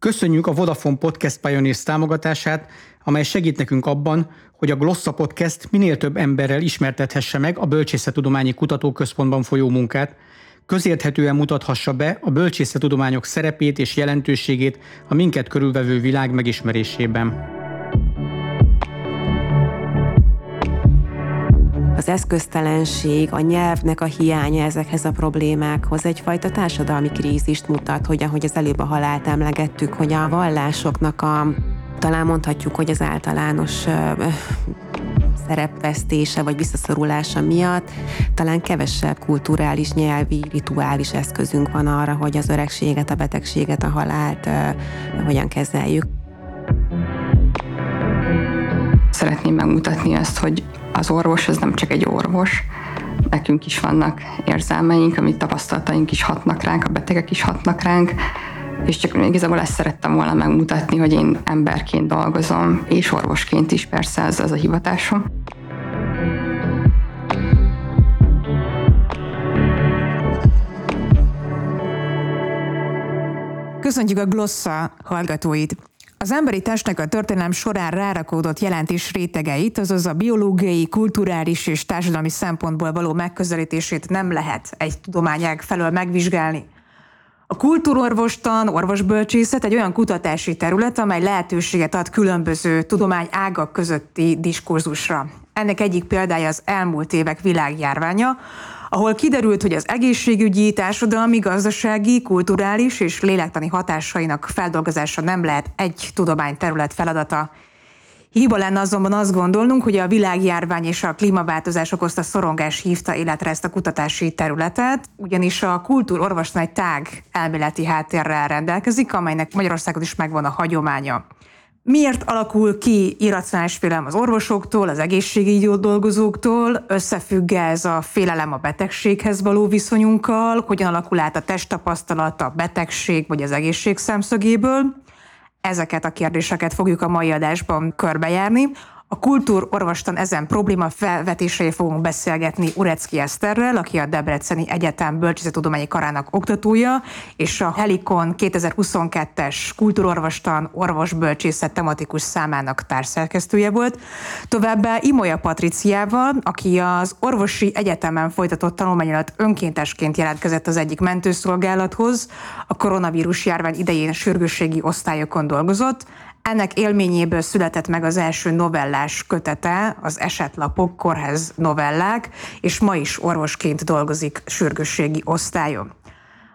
Köszönjük a Vodafone Podcast Pioneers támogatását, amely segít nekünk abban, hogy a Glossa Podcast minél több emberrel ismertethesse meg a Bölcsészetudományi Kutatóközpontban folyó munkát, közérthetően mutathassa be a bölcsészetudományok szerepét és jelentőségét a minket körülvevő világ megismerésében. Az eszköztelenség, a nyelvnek a hiánya ezekhez a problémákhoz egyfajta társadalmi krízist mutat, hogy ahogy az előbb a halált emlegettük, hogy a vallásoknak a talán mondhatjuk, hogy az általános szerepvesztése vagy visszaszorulása miatt talán kevesebb kulturális, nyelvi, rituális eszközünk van arra, hogy az öregséget, a betegséget, a halált hogyan kezeljük. Szeretném megmutatni azt, hogy az orvos az nem csak egy orvos, nekünk is vannak érzelmeink, amit tapasztalataink is hatnak ránk, a betegek is hatnak ránk, és csak igazából ezt szerettem volna megmutatni, hogy én emberként dolgozom, és orvosként is persze ez az a hivatásom. Köszöntjük a Glossa hallgatóit! Az emberi testnek a történelem során rárakódott jelentés rétegeit, azaz a biológiai, kulturális és társadalmi szempontból való megközelítését nem lehet egy tudományág felől megvizsgálni. A kultúrorvostan, orvosbölcsészet egy olyan kutatási terület, amely lehetőséget ad különböző tudomány ágak közötti diskurzusra. Ennek egyik példája az elmúlt évek világjárványa, ahol kiderült, hogy az egészségügyi, társadalmi, gazdasági, kulturális és lélektani hatásainak feldolgozása nem lehet egy tudományterület feladata. Hiba lenne azonban azt gondolnunk, hogy a világjárvány és a klímaváltozás okozta szorongás hívta életre ezt a kutatási területet, ugyanis a kultúrorvostan egy tág elméleti háttérrel rendelkezik, amelynek Magyarországon is megvan a hagyománya. Miért alakul ki irracionális félelem az orvosoktól, az egészségügyi dolgozóktól? Összefügg ez a félelem a betegséghez való viszonyunkkal? Hogyan alakul át a testtapasztalat a betegség vagy az egészség szemszögéből? Ezeket a kérdéseket fogjuk a mai adásban körbejárni. A kultúrorvostan ezen probléma felvetései fogunk beszélgetni Urecki Eszterrel, aki a Debreceni Egyetem Bölcsészettudományi Karának oktatója, és a Helikon 2022-es kultúrorvostan orvosbölcsészet tematikus számának társszerkesztője volt. Továbbá Imolya Patriciával, aki az orvosi egyetemen folytatott tanulmány alatt önkéntesként jelentkezett az egyik mentőszolgálathoz, a koronavírus járvány idején sürgősségi osztályokon dolgozott, ennek élményéből született meg az első novellás kötete, az Esetlapok, kórház novellák, és ma is orvosként dolgozik sürgősségi osztályon.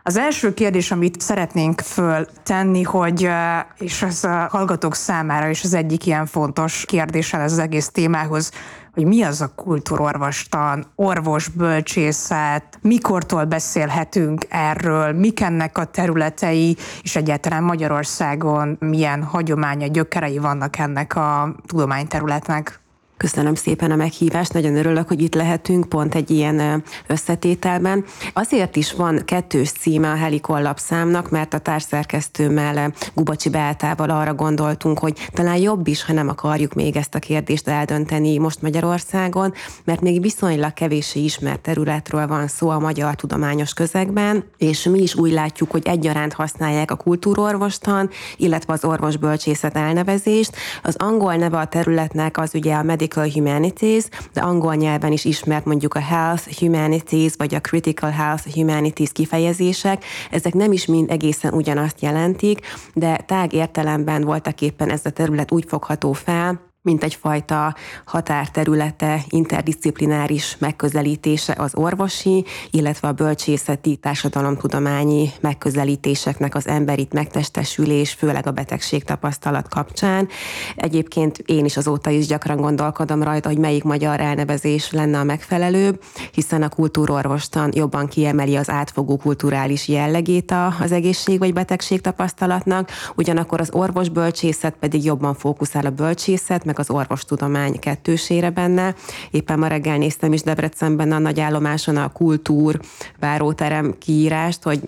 Az első kérdés, amit szeretnénk föltenni, hogy, és az a hallgatók számára is az egyik ilyen fontos kérdése az egész témához, hogy mi az a kultúrorvostan, orvosbölcsészet, mikortól beszélhetünk erről, mik ennek a területei, és egyáltalán Magyarországon milyen hagyománya, gyökerei vannak ennek a tudományterületnek. Köszönöm szépen a meghívást, nagyon örülök, hogy itt lehetünk pont egy ilyen összetételben. Azért is van kettős címe a Helikon lapszámnak, mert a társszerkesztőmmel Gubacsi Beátával arra gondoltunk, hogy talán jobb is, ha nem akarjuk még ezt a kérdést eldönteni most Magyarországon, mert még viszonylag kevéssé ismert területről van szó a magyar tudományos közegben, és mi is úgy látjuk, hogy egyaránt használják a kultúrorvostan, illetve az orvosbölcsészet elnevezést. Az angol neve a területnek az ugye a medical Medical Humanities, de angol nyelven is ismert mondjuk a Health Humanities, vagy a Critical Health Humanities kifejezések. Ezek nem is mind egészen ugyanazt jelentik, de tág értelemben voltak éppen ez a terület úgy fogható fel, mint egyfajta határterülete, interdisziplináris megközelítése az orvosi, illetve a bölcsészeti társadalomtudományi megközelítéseknek az emberit megtestesülés, főleg a betegség tapasztalat kapcsán. Egyébként én is azóta is gyakran gondolkodom rajta, hogy melyik magyar elnevezés lenne a megfelelőbb, hiszen a kultúrorvostan jobban kiemeli az átfogó kulturális jellegét az egészség vagy betegség tapasztalatnak, ugyanakkor az orvosbölcsészet pedig jobban fókuszál a bölcsészet, meg meg az orvostudomány kettősére benne. Éppen ma reggel néztem is Debrecenben a nagy állomáson a kultúr váróterem kiírást, hogy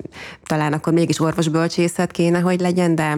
talán akkor mégis orvosbölcsészet kéne, hogy legyen, de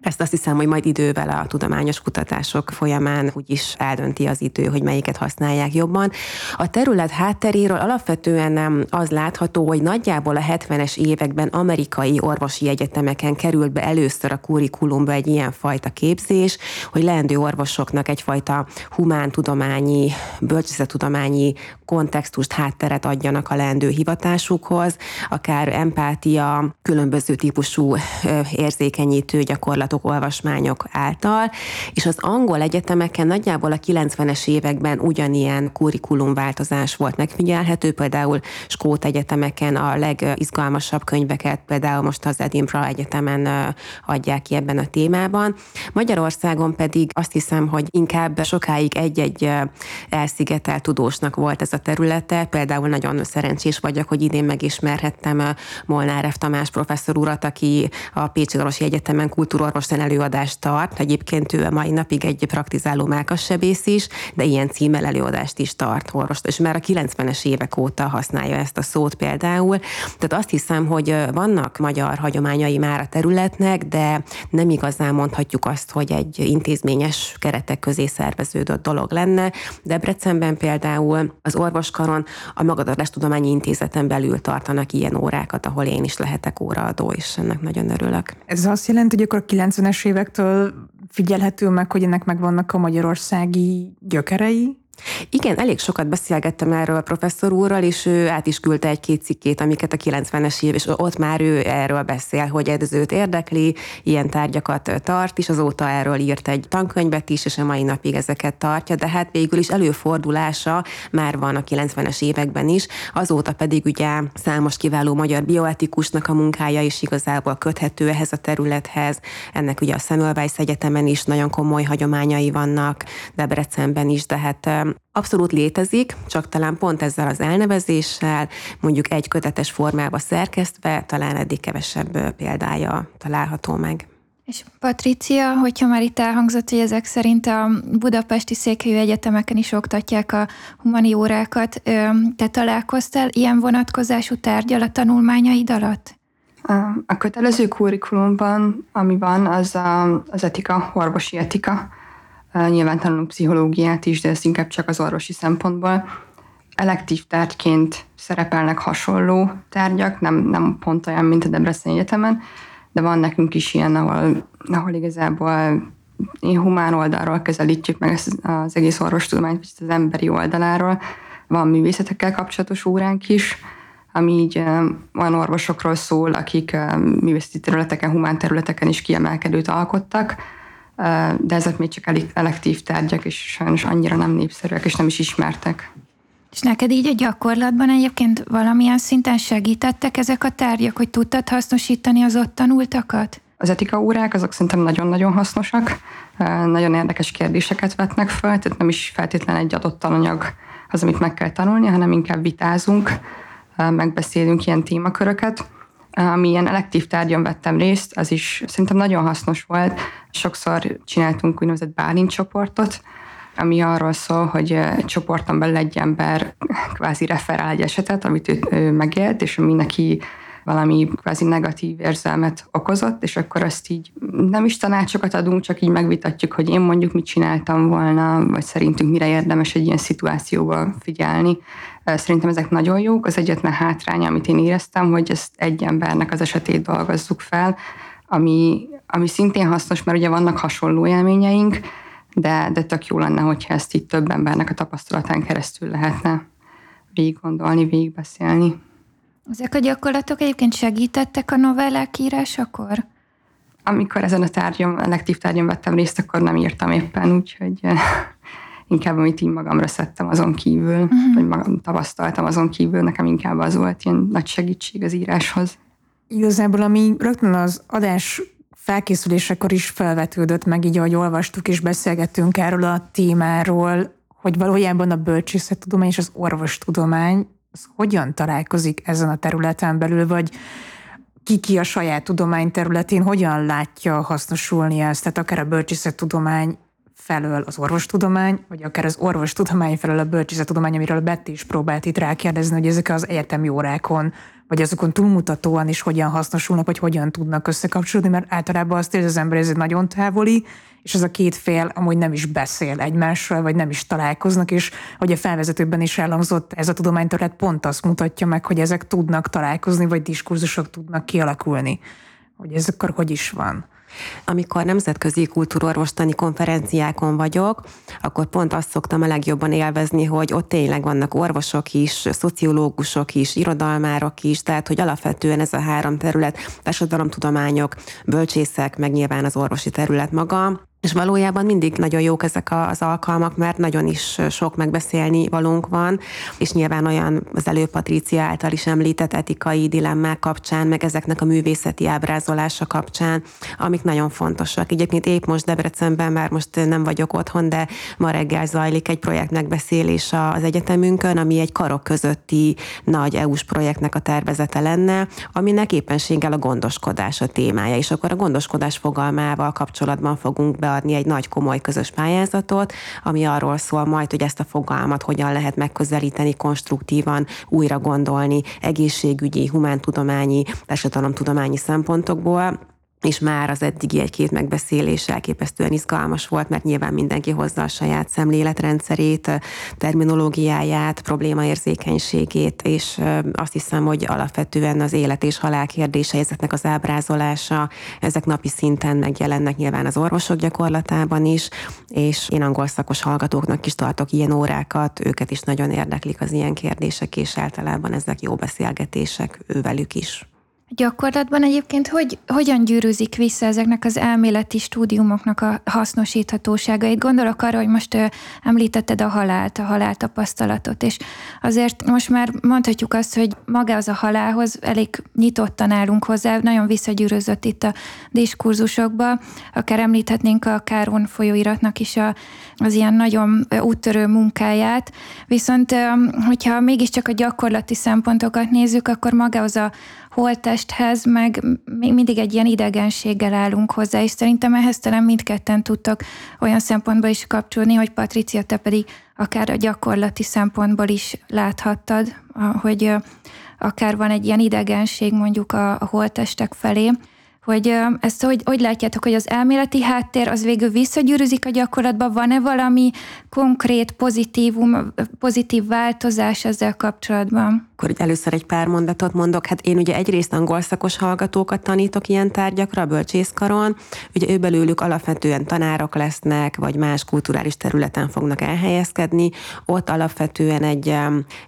Ezt azt hiszem, hogy majd idővel a tudományos kutatások folyamán úgyis eldönti az idő, hogy melyiket használják jobban. A terület hátteréről alapvetően nem az látható, hogy nagyjából a 70-es években amerikai orvosi egyetemeken került be először a kurikulumba egy ilyen fajta képzés, hogy leendő orvosoknak egyfajta humántudományi, bölcsészettudományi kontextust, hátteret adjanak a leendő hivatásukhoz, akár empátia, különböző típusú érzékenyítő gyakorlat gyakorlatok, olvasmányok által, és az angol egyetemeken nagyjából a 90-es években ugyanilyen kurikulumváltozás volt megfigyelhető, például Skót egyetemeken a legizgalmasabb könyveket, például most az Edinburgh Egyetemen adják ki ebben a témában. Magyarországon pedig azt hiszem, hogy inkább sokáig egy-egy elszigetelt tudósnak volt ez a területe, például nagyon szerencsés vagyok, hogy idén megismerhettem Molnár F. Tamás professzor urat, aki a Pécsi Orvosi Egyetemen kultúrorvos orvosten előadást tart. Egyébként ő a mai napig egy praktizáló mákassebész is, de ilyen címmel előadást is tart orvost, és már a 90-es évek óta használja ezt a szót például. Tehát azt hiszem, hogy vannak magyar hagyományai már a területnek, de nem igazán mondhatjuk azt, hogy egy intézményes keretek közé szerveződött dolog lenne. Debrecenben például az orvoskaron a Magatartás Tudományi Intézeten belül tartanak ilyen órákat, ahol én is lehetek óraadó, és ennek nagyon örülök. Ez azt jelenti, hogy akkor 90-es évektől figyelhető meg, hogy ennek megvannak a magyarországi gyökerei? Igen, elég sokat beszélgettem erről a professzor úrral, és ő át is küldte egy-két cikkét, amiket a 90-es év, és ott már ő erről beszél, hogy ez őt érdekli, ilyen tárgyakat tart, és azóta erről írt egy tankönyvet is, és a mai napig ezeket tartja, de hát végül is előfordulása már van a 90-es években is, azóta pedig ugye számos kiváló magyar bioetikusnak a munkája is igazából köthető ehhez a területhez. Ennek ugye a Semmelweis Egyetemen is nagyon komoly hagyományai vannak, Debrecenben is, de hát abszolút létezik, csak talán pont ezzel az elnevezéssel, mondjuk egy kötetes formába szerkesztve, talán eddig kevesebb példája található meg. És Patricia, hogyha már itt elhangzott, hogy ezek szerint a budapesti székhelyű egyetemeken is oktatják a humaniórákat, te találkoztál ilyen vonatkozású tárgyal a tanulmányaid alatt? A kötelező kurikulumban, ami van, az a, az etika, orvosi etika, Nyilván tanulunk pszichológiát is, de ez inkább csak az orvosi szempontból. Elektív tárgyként szerepelnek hasonló tárgyak, nem, nem pont olyan, mint a Debrecen Egyetemen, de van nekünk is ilyen, ahol, ahol igazából én humán oldalról közelítjük meg ezt az egész orvostudományt, vagy az emberi oldaláról. Van művészetekkel kapcsolatos óránk is, ami így olyan orvosokról szól, akik művészeti területeken, humán területeken is kiemelkedőt alkottak, de ezek még csak elektív tárgyak, és sajnos annyira nem népszerűek, és nem is ismertek. És neked így a gyakorlatban egyébként valamilyen szinten segítettek ezek a tárgyak, hogy tudtad hasznosítani az ott tanultakat? Az etika órák azok szerintem nagyon-nagyon hasznosak, nagyon érdekes kérdéseket vetnek fel, tehát nem is feltétlenül egy adott tananyag az, amit meg kell tanulni, hanem inkább vitázunk, megbeszélünk ilyen témaköröket ami ilyen elektív tárgyon vettem részt, az is szerintem nagyon hasznos volt. Sokszor csináltunk úgynevezett Bálint csoportot, ami arról szól, hogy egy csoporton belül egy ember kvázi referál egy esetet, amit ő megélt, és ami neki valami kvázi negatív érzelmet okozott, és akkor azt így nem is tanácsokat adunk, csak így megvitatjuk, hogy én mondjuk mit csináltam volna, vagy szerintünk mire érdemes egy ilyen szituációba figyelni. Szerintem ezek nagyon jók. Az egyetlen hátrány, amit én éreztem, hogy ezt egy embernek az esetét dolgozzuk fel, ami, ami szintén hasznos, mert ugye vannak hasonló élményeink, de, de tök jó lenne, hogyha ezt itt több embernek a tapasztalatán keresztül lehetne végig gondolni, végigbeszélni. Ezek a gyakorlatok egyébként segítettek a novellák írásakor? Amikor ezen a tárgyom, a lektív tárgyom vettem részt, akkor nem írtam éppen, úgyhogy eh, inkább amit így magamra szedtem azon kívül, uh-huh. vagy magam tapasztaltam azon kívül, nekem inkább az volt ilyen nagy segítség az íráshoz. Igazából, ami rögtön az adás felkészülésekor is felvetődött meg, így ahogy olvastuk és beszélgettünk erről a témáról, hogy valójában a bölcsészettudomány és az orvostudomány az hogyan találkozik ezen a területen belül, vagy ki-ki a saját tudomány területén hogyan látja hasznosulni ezt, tehát akár a bölcsészettudomány felől az orvostudomány, vagy akár az orvostudomány felől a bölcsészettudomány, amiről Betty is próbált itt rákérdezni, hogy ezek az egyetemi órákon vagy azokon túlmutatóan is hogyan hasznosulnak, vagy hogyan tudnak összekapcsolódni, mert általában azt érzi az ember, ez egy nagyon távoli, és ez a két fél amúgy nem is beszél egymással, vagy nem is találkoznak, és hogy a felvezetőben is elhangzott, ez a tudományterület pont azt mutatja meg, hogy ezek tudnak találkozni, vagy diskurzusok tudnak kialakulni. Hogy ez akkor hogy is van. Amikor nemzetközi kultúrorvostani konferenciákon vagyok, akkor pont azt szoktam a legjobban élvezni, hogy ott tényleg vannak orvosok is, szociológusok is, irodalmárok is, tehát hogy alapvetően ez a három terület, társadalomtudományok, bölcsészek, meg nyilván az orvosi terület maga, és valójában mindig nagyon jók ezek az alkalmak, mert nagyon is sok megbeszélni valónk van, és nyilván olyan az előbb Patrícia által is említett etikai dilemmák kapcsán, meg ezeknek a művészeti ábrázolása kapcsán, amik nagyon fontosak. Egyébként épp most Debrecenben, már most nem vagyok otthon, de ma reggel zajlik egy projekt megbeszélés az egyetemünkön, ami egy karok közötti nagy EU-s projektnek a tervezete lenne, aminek éppenséggel a gondoskodás a témája, és akkor a gondoskodás fogalmával kapcsolatban fogunk be beadni egy nagy komoly közös pályázatot, ami arról szól majd, hogy ezt a fogalmat hogyan lehet megközelíteni, konstruktívan újra gondolni egészségügyi, humántudományi, társadalomtudományi szempontokból és már az eddigi egy-két megbeszélés elképesztően izgalmas volt, mert nyilván mindenki hozza a saját szemléletrendszerét, terminológiáját, problémaérzékenységét, és azt hiszem, hogy alapvetően az élet és halál kérdése, ezeknek az ábrázolása, ezek napi szinten megjelennek nyilván az orvosok gyakorlatában is, és én angol szakos hallgatóknak is tartok ilyen órákat, őket is nagyon érdeklik az ilyen kérdések, és általában ezek jó beszélgetések ővelük is. Gyakorlatban egyébként hogy, hogyan gyűrűzik vissza ezeknek az elméleti stúdiumoknak a hasznosíthatóságait? Gondolok arra, hogy most ö, említetted a halált, a haláltapasztalatot, és azért most már mondhatjuk azt, hogy maga az a halálhoz elég nyitottan állunk hozzá, nagyon visszagyűrözött itt a diskurzusokba, akár említhetnénk a Káron folyóiratnak is a, az ilyen nagyon úttörő munkáját, viszont hogyha mégiscsak a gyakorlati szempontokat nézzük, akkor maga az a holttesthez, meg még mindig egy ilyen idegenséggel állunk hozzá, és szerintem ehhez talán mindketten tudtak olyan szempontból is kapcsolni, hogy Patricia, te pedig akár a gyakorlati szempontból is láthattad, hogy akár van egy ilyen idegenség mondjuk a, holttestek felé, hogy ezt hogy, hogy látjátok, hogy az elméleti háttér az végül visszagyűrűzik a gyakorlatba, van-e valami konkrét pozitívum, pozitív változás ezzel kapcsolatban? Akkor először egy pár mondatot mondok. Hát én ugye egyrészt angol szakos hallgatókat tanítok ilyen tárgyakra bölcsészkaron. Ugye ő belőlük alapvetően tanárok lesznek, vagy más kulturális területen fognak elhelyezkedni. Ott alapvetően egy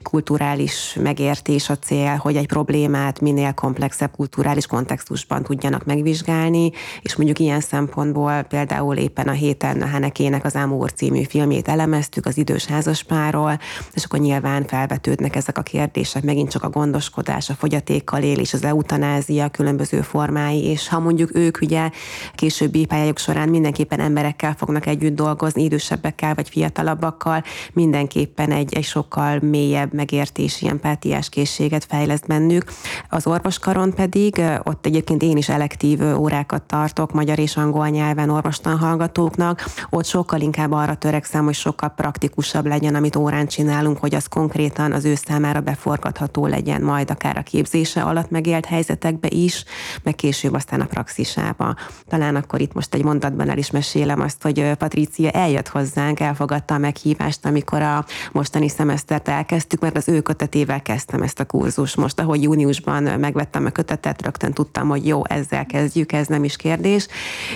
kulturális megértés a cél, hogy egy problémát minél komplexebb kulturális kontextusban tudjanak megvizsgálni, és mondjuk ilyen szempontból például éppen a héten a Hanekének az Amor című filmét elemeztük az idős házaspárról, és akkor nyilván felvetődnek ezek a kérdések, megint csak a gondoskodás, a fogyatékkal élés, az eutanázia különböző formái, és ha mondjuk ők ugye későbbi pályájuk során mindenképpen emberekkel fognak együtt dolgozni, idősebbekkel vagy fiatalabbakkal, mindenképpen egy, egy sokkal mélyebb megértési, empátiás készséget fejleszt bennük. Az orvoskaron pedig, ott egyébként én is elektív órákat tartok magyar és angol nyelven orvostan hallgatóknak, ott sokkal inkább arra törekszem, hogy sokkal praktikusabb legyen, amit órán csinálunk, hogy az konkrétan az ő számára beforgatható legyen majd akár a képzése alatt megélt helyzetekbe is, meg később aztán a praxisába. Talán akkor itt most egy mondatban el is mesélem azt, hogy Patrícia eljött hozzánk, elfogadta a meghívást, amikor a mostani szemesztert elkezdtük, mert az ő kötetével kezdtem ezt a kurzus. Most, ahogy júniusban megvettem a kötetet, rögtön tudtam, hogy jó, ezzel kezdjük, ez nem is kérdés,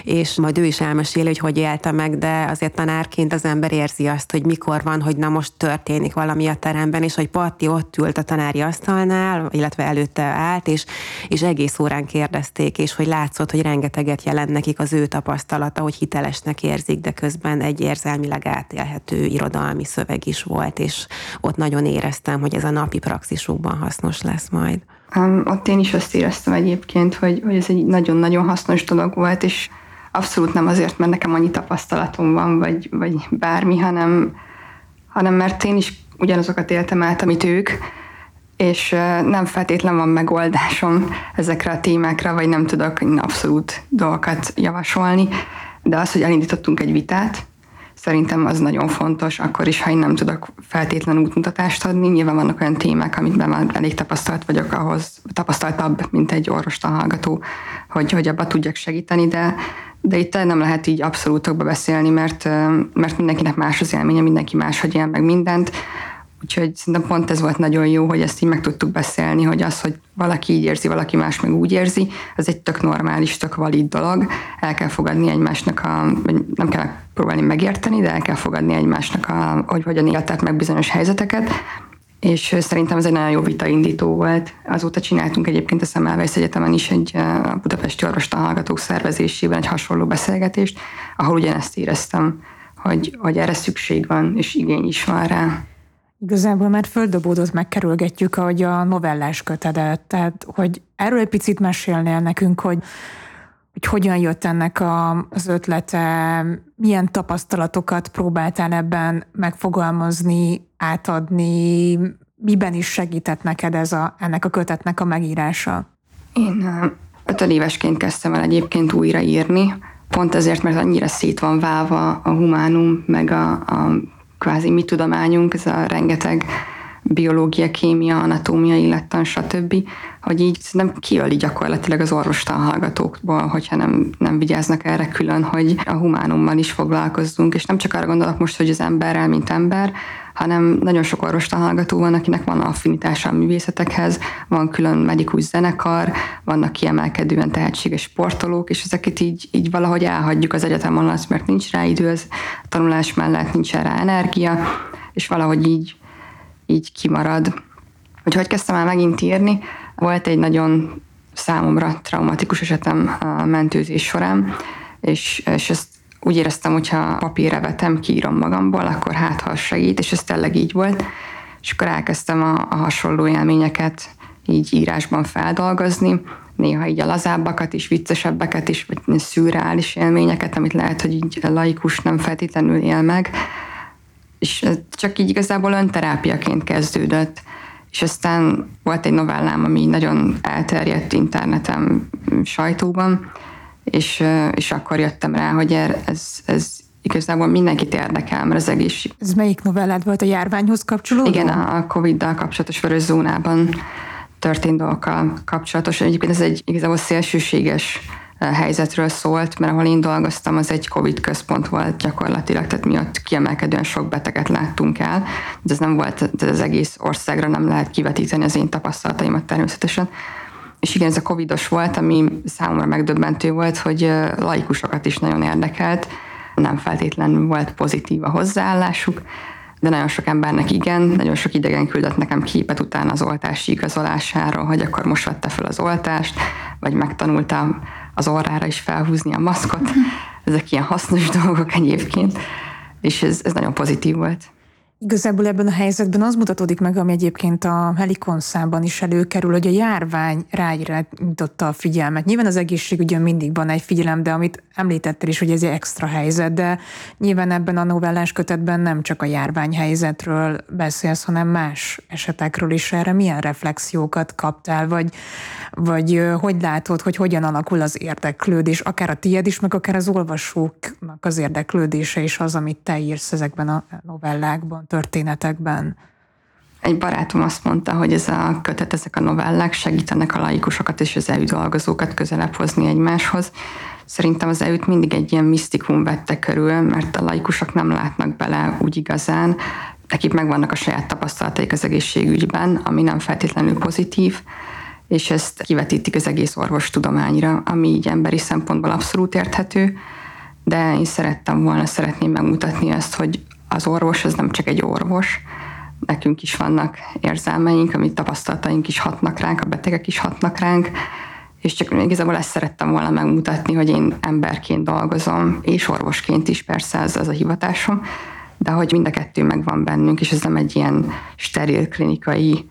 és majd ő is elmeséli, hogy hogy élte meg, de azért tanárként az ember érzi azt, hogy mikor van, hogy na most történik valami a teremben, és hogy Patti ott ült a tanári asztalnál, illetve előtte állt, és, és egész órán kérdezték, és hogy látszott, hogy rengeteget jelent nekik az ő tapasztalata, hogy hitelesnek érzik, de közben egy érzelmileg átélhető irodalmi szöveg is volt, és ott nagyon éreztem, hogy ez a napi praxisukban hasznos lesz majd. Um, ott én is azt éreztem egyébként, hogy, hogy ez egy nagyon-nagyon hasznos dolog volt, és abszolút nem azért, mert nekem annyi tapasztalatom van, vagy, vagy bármi, hanem, hanem mert én is ugyanazokat éltem át, amit ők, és nem feltétlen van megoldásom ezekre a témákra, vagy nem tudok abszolút dolgokat javasolni, de az, hogy elindítottunk egy vitát, Szerintem az nagyon fontos, akkor is, ha én nem tudok feltétlen útmutatást adni. Nyilván vannak olyan témák, amit már elég tapasztalt vagyok ahhoz, tapasztaltabb, mint egy orvostan hallgató, hogy, hogy abba tudjak segíteni, de, de itt nem lehet így abszolútokba beszélni, mert, mert mindenkinek más az élménye, mindenki máshogy él meg mindent. Úgyhogy szerintem pont ez volt nagyon jó, hogy ezt így meg tudtuk beszélni, hogy az, hogy valaki így érzi, valaki más meg úgy érzi, ez egy tök normális, tök valid dolog. El kell fogadni egymásnak a, nem kell próbálni megérteni, de el kell fogadni egymásnak a, hogy hogyan éltek meg bizonyos helyzeteket, és szerintem ez egy nagyon jó vitaindító volt. Azóta csináltunk egyébként a Szemelweis Egyetemen is egy a Budapesti Orvostan Hallgatók szervezésében egy hasonló beszélgetést, ahol ugyanezt éreztem, hogy, hogy erre szükség van, és igény is van rá. Igazából már földobódott megkerülgetjük, ahogy a novellás kötedet, tehát hogy erről egy picit mesélnél nekünk, hogy, hogy hogyan jött ennek a, az ötlete, milyen tapasztalatokat próbáltál ebben megfogalmazni, átadni, miben is segített neked ez a, ennek a kötetnek a megírása? Én évesként kezdtem el egyébként újraírni, pont ezért, mert annyira szét van válva a humánum, meg a, a kvázi mi tudományunk, ez a rengeteg biológia, kémia, anatómia, illettan, stb., hogy így nem kiöli gyakorlatilag az orvostan hallgatókból, hogyha nem, nem vigyáznak erre külön, hogy a humánummal is foglalkozzunk, és nem csak arra gondolok most, hogy az emberrel, mint ember, hanem nagyon sok orvostan hallgató van, akinek van affinitása a művészetekhez, van külön medikus zenekar, vannak kiemelkedően tehetséges sportolók, és ezeket így, így valahogy elhagyjuk az egyetem alatt, mert nincs rá idő, az tanulás mellett nincs rá energia, és valahogy így, így kimarad. Hogy hogy kezdtem el megint írni, volt egy nagyon számomra traumatikus esetem a mentőzés során, és, és ezt úgy éreztem, hogyha papírra vetem, kiírom magamból, akkor hát ha segít, és ez tényleg így volt. És akkor elkezdtem a, a hasonló élményeket így írásban feldolgozni, néha így a lazábbakat is, viccesebbeket is, vagy szürreális élményeket, amit lehet, hogy így laikus nem feltétlenül él meg. És csak így igazából önterápiaként kezdődött. És aztán volt egy novellám, ami nagyon elterjedt interneten, sajtóban, és, és akkor jöttem rá, hogy er, ez, ez igazából mindenkit érdekel, mert az egész... Ez melyik novellád volt a járványhoz kapcsolódó? Igen, a Covid-dal kapcsolatos vörös zónában történt dolgokkal kapcsolatos. Egyébként ez egy igazából szélsőséges helyzetről szólt, mert ahol én dolgoztam, az egy Covid központ volt gyakorlatilag, tehát mi ott kiemelkedően sok beteget láttunk el, de ez nem volt, tehát az egész országra nem lehet kivetíteni az én tapasztalataimat természetesen. És igen, ez a covidos volt, ami számomra megdöbbentő volt, hogy laikusokat is nagyon érdekelt, nem feltétlenül volt pozitív a hozzáállásuk, de nagyon sok embernek igen, nagyon sok idegen küldött nekem képet utána az oltási igazolásáról, hogy akkor most vette fel az oltást, vagy megtanultam az orrára is felhúzni a maszkot. Ezek ilyen hasznos dolgok egyébként, és ez, ez nagyon pozitív volt. Igazából ebben a helyzetben az mutatódik meg, ami egyébként a Helikonszában is előkerül, hogy a járvány ráirányította a figyelmet. Nyilván az egészségügyön mindig van egy figyelem, de amit említettél is, hogy ez egy extra helyzet, de nyilván ebben a novellás kötetben nem csak a járványhelyzetről beszélsz, hanem más esetekről is. Erre milyen reflexiókat kaptál, vagy, vagy hogy látod, hogy hogyan alakul az érdeklődés, akár a tiéd is, meg akár az olvasóknak az érdeklődése is az, amit te írsz ezekben a novellákban, történetekben? Egy barátom azt mondta, hogy ez a kötet, ezek a novellák segítenek a laikusokat és az EU dolgozókat közelebb hozni egymáshoz. Szerintem az EU-t mindig egy ilyen misztikum vette körül, mert a laikusok nem látnak bele úgy igazán, nekik megvannak a saját tapasztalataik az egészségügyben, ami nem feltétlenül pozitív, és ezt kivetítik az egész orvostudományra, ami így emberi szempontból abszolút érthető, de én szerettem volna, szeretném megmutatni azt, hogy az orvos az nem csak egy orvos, nekünk is vannak érzelmeink, amit tapasztalataink is hatnak ránk, a betegek is hatnak ránk, és csak igazából ezt szerettem volna megmutatni, hogy én emberként dolgozom, és orvosként is persze ez az a hivatásom, de hogy mind a kettő megvan bennünk, és ez nem egy ilyen steril klinikai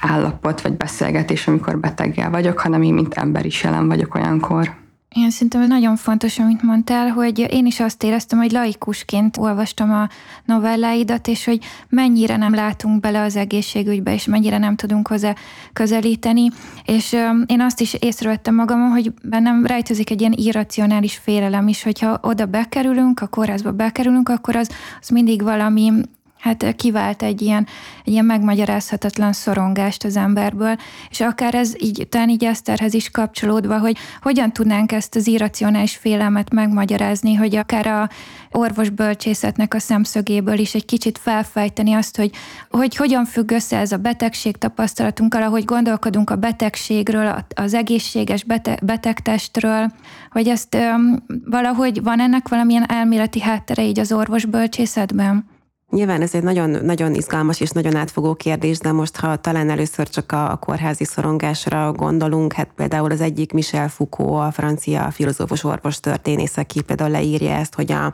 állapot vagy beszélgetés, amikor beteggel vagyok, hanem én mint ember is jelen vagyok olyankor. Én szerintem nagyon fontos, amit mondtál, hogy én is azt éreztem, hogy laikusként olvastam a novelláidat, és hogy mennyire nem látunk bele az egészségügybe, és mennyire nem tudunk hozzá közelíteni. És én azt is észrevettem magamon, hogy bennem rejtőzik egy ilyen irracionális félelem is, hogyha oda bekerülünk, a kórházba bekerülünk, akkor az, az mindig valami hát kivált egy ilyen, egy ilyen megmagyarázhatatlan szorongást az emberből, és akár ez így, talán így Eszterhez is kapcsolódva, hogy hogyan tudnánk ezt az irracionális félelmet megmagyarázni, hogy akár a orvosbölcsészetnek a szemszögéből is egy kicsit felfejteni azt, hogy, hogy hogyan függ össze ez a betegség tapasztalatunkkal, ahogy gondolkodunk a betegségről, az egészséges bete, betegtestről, hogy ezt öm, valahogy van ennek valamilyen elméleti háttere így az orvosbölcsészetben? Nyilván ez egy nagyon, nagyon izgalmas és nagyon átfogó kérdés, de most ha talán először csak a, a kórházi szorongásra gondolunk, hát például az egyik Michel Foucault, a francia filozófus orvos történész, aki például leírja ezt, hogy a,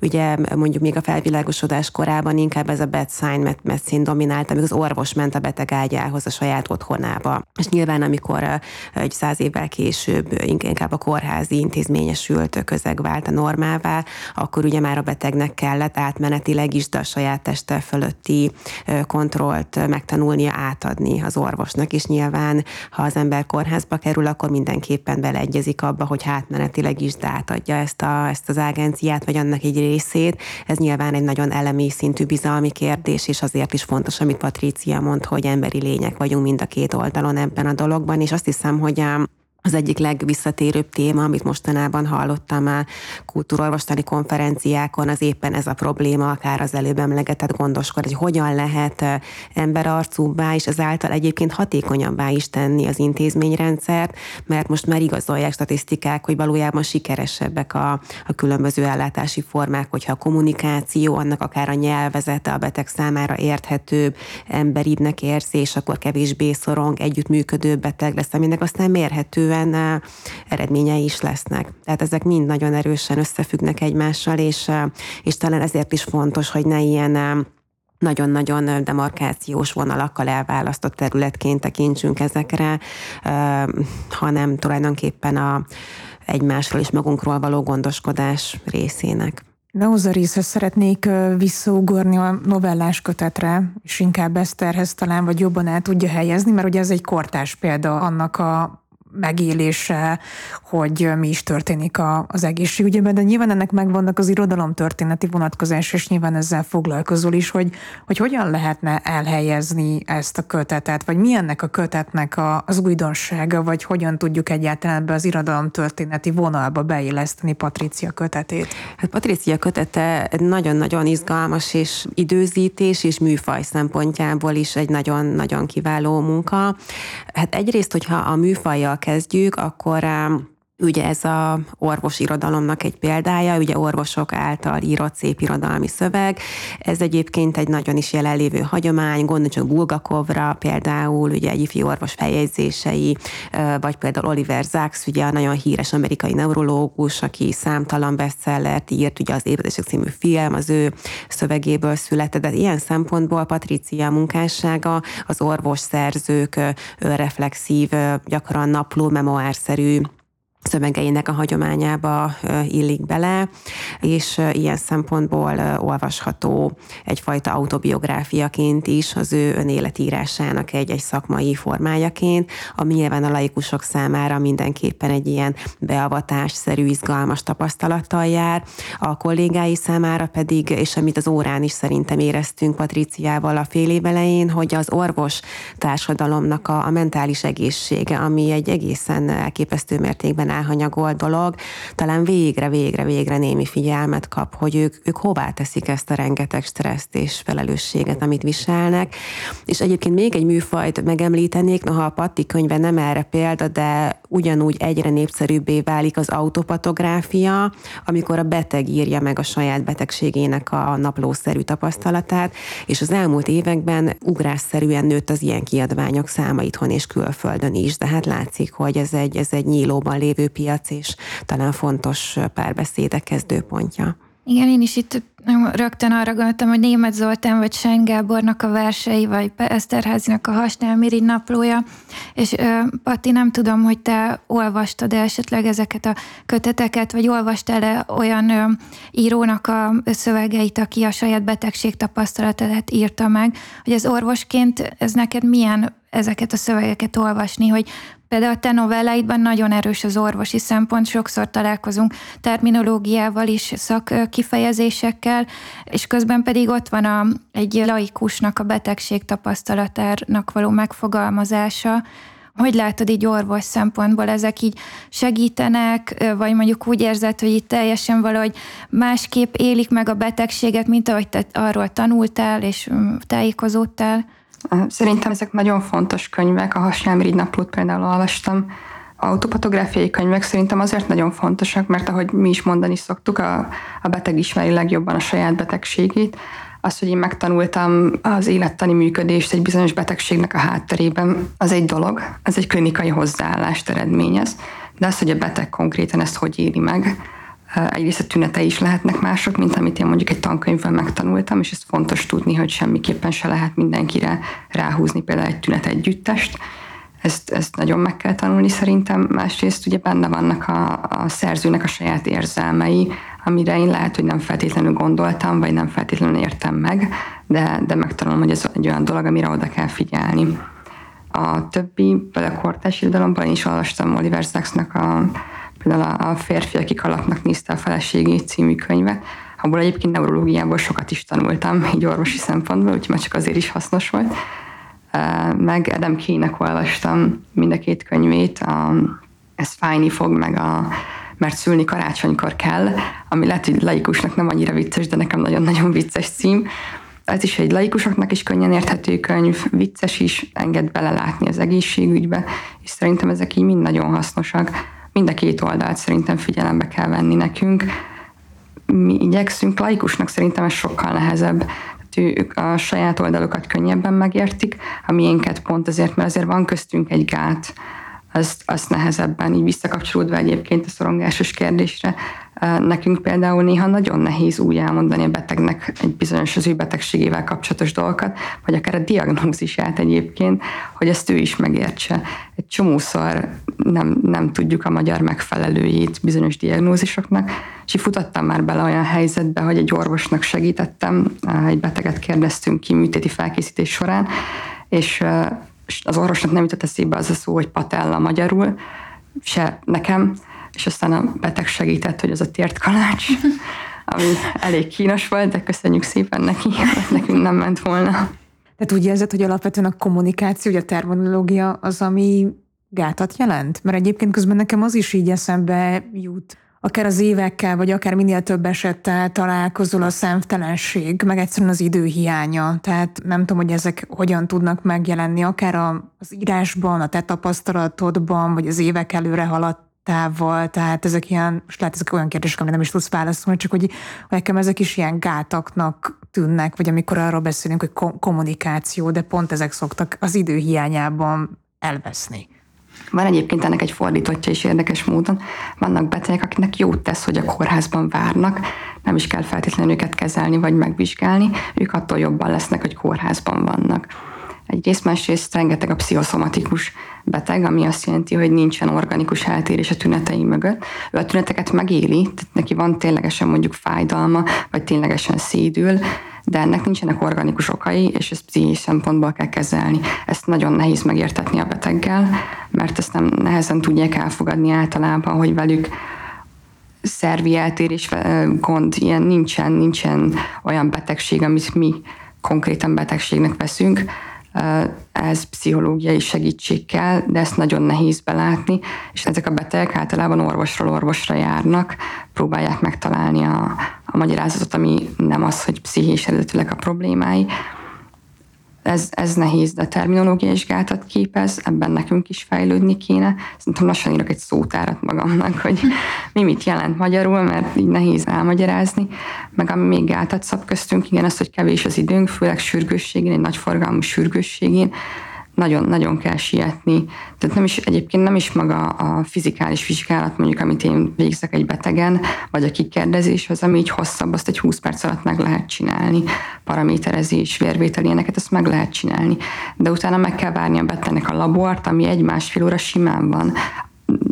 ugye mondjuk még a felvilágosodás korában inkább ez a bedside medicine dominált, amikor az orvos ment a beteg ágyához a saját otthonába. És nyilván, amikor egy száz évvel később inkább a kórházi intézményesült közeg vált a normává, akkor ugye már a betegnek kellett átmenetileg is, de a saját teste fölötti kontrollt megtanulnia átadni az orvosnak, és nyilván, ha az ember kórházba kerül, akkor mindenképpen beleegyezik abba, hogy átmenetileg is átadja ezt, a, ezt az agenciát, vagy annak egy részét. Ez nyilván egy nagyon elemi szintű bizalmi kérdés, és azért is fontos, amit Patrícia mond, hogy emberi lények vagyunk mind a két oldalon ebben a dologban, és azt hiszem, hogy az egyik legvisszatérőbb téma, amit mostanában hallottam a kultúrorvostani konferenciákon, az éppen ez a probléma, akár az előbb emlegetett gondoskor, hogy hogyan lehet emberarcúbbá és ezáltal egyébként hatékonyabbá is tenni az intézményrendszert, mert most már igazolják statisztikák, hogy valójában sikeresebbek a, a különböző ellátási formák, hogyha a kommunikáció, annak akár a nyelvezete a beteg számára érthetőbb, emberibbnek érzi, és akkor kevésbé szorong, együttműködő beteg lesz, aminek aztán mérhető alapvetően eredményei is lesznek. Tehát ezek mind nagyon erősen összefüggnek egymással, és, és talán ezért is fontos, hogy ne ilyen nagyon-nagyon demarkációs vonalakkal elválasztott területként tekintsünk ezekre, hanem tulajdonképpen a egymásról és magunkról való gondoskodás részének. Neuza részhez szeretnék visszaugorni a novellás kötetre, és inkább Eszterhez talán, vagy jobban el tudja helyezni, mert ugye ez egy kortás példa annak a megélése, hogy mi is történik a, az egészségügyben, de nyilván ennek megvannak az irodalom történeti vonatkozás, és nyilván ezzel foglalkozol is, hogy, hogy hogyan lehetne elhelyezni ezt a kötetet, vagy mi ennek a kötetnek a, az újdonsága, vagy hogyan tudjuk egyáltalán be az irodalom történeti vonalba beilleszteni Patricia kötetét? Hát Patricia kötete nagyon-nagyon izgalmas és időzítés és műfaj szempontjából is egy nagyon-nagyon kiváló munka. Hát egyrészt, hogyha a műfajjal kezdjük, akkor Ugye ez a orvos irodalomnak egy példája, ugye orvosok által írott szép irodalmi szöveg. Ez egyébként egy nagyon is jelenlévő hagyomány, gondolj Bulgakovra például, ugye egy ifjú orvos feljegyzései, vagy például Oliver Sacks, ugye a nagyon híres amerikai neurológus, aki számtalan bestsellert írt, ugye az Ébredések című film, az ő szövegéből született, de ilyen szempontból Patricia munkássága az orvos szerzők reflexív, gyakran napló, memoárszerű szövegeinek a hagyományába illik bele, és ilyen szempontból olvasható egyfajta autobiográfiaként is az ő önéletírásának egy, egy szakmai formájaként, ami nyilván a laikusok számára mindenképpen egy ilyen beavatásszerű, izgalmas tapasztalattal jár, a kollégái számára pedig, és amit az órán is szerintem éreztünk Patriciával a fél év elején, hogy az orvos társadalomnak a, a mentális egészsége, ami egy egészen elképesztő mértékben elhanyagolt dolog, talán végre, végre, végre némi figyelmet kap, hogy ők, ők hová teszik ezt a rengeteg stresszt és felelősséget, amit viselnek. És egyébként még egy műfajt megemlítenék, noha a Patti könyve nem erre példa, de ugyanúgy egyre népszerűbbé válik az autopatográfia, amikor a beteg írja meg a saját betegségének a naplószerű tapasztalatát, és az elmúlt években ugrásszerűen nőtt az ilyen kiadványok száma itthon és külföldön is, de hát látszik, hogy ez egy, ez egy nyílóban lévő piac, és talán fontos párbeszédek kezdőpontja. Igen, én is itt rögtön arra gondoltam, hogy Német Zoltán vagy Sein Gábornak a versei, vagy Eszterházinak a Hasnálmiri naplója, és Pati, nem tudom, hogy te olvastad esetleg ezeket a köteteket, vagy olvastál-e olyan ö, írónak a szövegeit, aki a saját betegség tapasztalatát írta meg, hogy ez orvosként ez neked milyen ezeket a szövegeket olvasni, hogy Például a te novelláidban nagyon erős az orvosi szempont, sokszor találkozunk terminológiával is, szakkifejezésekkel, és közben pedig ott van a, egy laikusnak a betegség tapasztalatának való megfogalmazása, hogy látod így orvos szempontból, ezek így segítenek, vagy mondjuk úgy érzed, hogy itt teljesen valahogy másképp élik meg a betegséget, mint ahogy te arról tanultál és mm, tájékozódtál? Szerintem ezek nagyon fontos könyvek, a Hasnyálmirigy naplót például olvastam, autopatográfiai könyvek szerintem azért nagyon fontosak, mert ahogy mi is mondani szoktuk, a, a beteg ismeri legjobban a saját betegségét. Az, hogy én megtanultam az élettani működést egy bizonyos betegségnek a hátterében, az egy dolog, ez egy klinikai hozzáállást eredményez, de az, hogy a beteg konkrétan ezt hogy éli meg, egyrészt a tünetei is lehetnek mások, mint amit én mondjuk egy tankönyvben megtanultam, és ez fontos tudni, hogy semmiképpen se lehet mindenkire ráhúzni például egy tünet együttest. Ezt, ezt nagyon meg kell tanulni szerintem. Másrészt ugye benne vannak a, a szerzőnek a saját érzelmei, amire én lehet, hogy nem feltétlenül gondoltam, vagy nem feltétlenül értem meg, de, de megtanulom, hogy ez egy olyan dolog, amire oda kell figyelni. A többi, például a kortás irodalomban is olvastam Oliver Sachsnak a például a férfi, akik alapnak nézte a feleségét című könyvet, abból egyébként neurológiából sokat is tanultam, így orvosi szempontból, úgyhogy már csak azért is hasznos volt. Meg Adam Key-nek olvastam mind a két könyvét, a, ez fájni fog, meg a mert szülni karácsonykor kell, ami lehet, hogy laikusnak nem annyira vicces, de nekem nagyon-nagyon vicces cím. Ez is egy laikusoknak is könnyen érthető könyv, vicces is, enged belelátni az egészségügybe, és szerintem ezek így mind nagyon hasznosak mind a két oldalt szerintem figyelembe kell venni nekünk. Mi igyekszünk, laikusnak szerintem ez sokkal nehezebb. ők a saját oldalukat könnyebben megértik, a miénket pont azért, mert azért van köztünk egy gát, azt, azt nehezebben, így visszakapcsolódva egyébként a szorongásos kérdésre, Nekünk például néha nagyon nehéz úgy elmondani a betegnek egy bizonyos az ő betegségével kapcsolatos dolgokat, vagy akár a diagnózisát egyébként, hogy ezt ő is megértse. Egy csomószor nem, nem tudjuk a magyar megfelelőjét bizonyos diagnózisoknak, és futottam már bele olyan helyzetbe, hogy egy orvosnak segítettem, egy beteget kérdeztünk ki műtéti felkészítés során, és az orvosnak nem jutott eszébe az a szó, hogy patella magyarul, se nekem, és aztán a beteg segített, hogy az a tért kalács, ami elég kínos volt, de köszönjük szépen neki, mert nekünk nem ment volna. Tehát úgy érzed, hogy alapvetően a kommunikáció, hogy a terminológia az, ami gátat jelent? Mert egyébként közben nekem az is így eszembe jut, akár az évekkel, vagy akár minél több esettel találkozol a szemtelenség, meg egyszerűen az időhiánya. Tehát nem tudom, hogy ezek hogyan tudnak megjelenni, akár az írásban, a te tapasztalatodban, vagy az évek előre haladt távol, tehát ezek ilyen, most lehet ezek olyan kérdések, amire nem is tudsz válaszolni, csak hogy, nekem ezek is ilyen gátaknak tűnnek, vagy amikor arról beszélünk, hogy kommunikáció, de pont ezek szoktak az idő hiányában elveszni. Van egyébként ennek egy fordítottja is érdekes módon. Vannak betegek, akiknek jót tesz, hogy a kórházban várnak, nem is kell feltétlenül őket kezelni vagy megvizsgálni, ők attól jobban lesznek, hogy kórházban vannak Egyrészt, másrészt rengeteg a pszichoszomatikus beteg, ami azt jelenti, hogy nincsen organikus eltérés a tünetei mögött. Ő a tüneteket megéli, tehát neki van ténylegesen mondjuk fájdalma, vagy ténylegesen szédül, de ennek nincsenek organikus okai, és ezt pszichés szempontból kell kezelni. Ezt nagyon nehéz megértetni a beteggel, mert ezt nem nehezen tudják elfogadni általában, hogy velük szervi eltérés gond, ilyen nincsen, nincsen olyan betegség, amit mi konkrétan betegségnek veszünk, ez pszichológiai segítség kell, de ezt nagyon nehéz belátni, és ezek a betegek általában orvosról orvosra járnak, próbálják megtalálni a, a magyarázatot, ami nem az, hogy pszichés eredetileg a problémái, ez, ez nehéz, de terminológia is képez, ebben nekünk is fejlődni kéne. Szerintem lassan írok egy szótárat magamnak, hogy mi mit jelent magyarul, mert így nehéz elmagyarázni. Meg ami még gátat szab köztünk, igen, az, hogy kevés az időnk, főleg sürgősségén, egy nagy forgalmú sürgősségén, nagyon-nagyon kell sietni. Tehát nem is, egyébként nem is maga a fizikális vizsgálat, mondjuk, amit én végzek egy betegen, vagy a kikérdezés, az, ami így hosszabb, azt egy 20 perc alatt meg lehet csinálni. Paraméterezés, vérvétel, ilyeneket, ezt meg lehet csinálni. De utána meg kell várni a betegnek a labort, ami egy-másfél óra simán van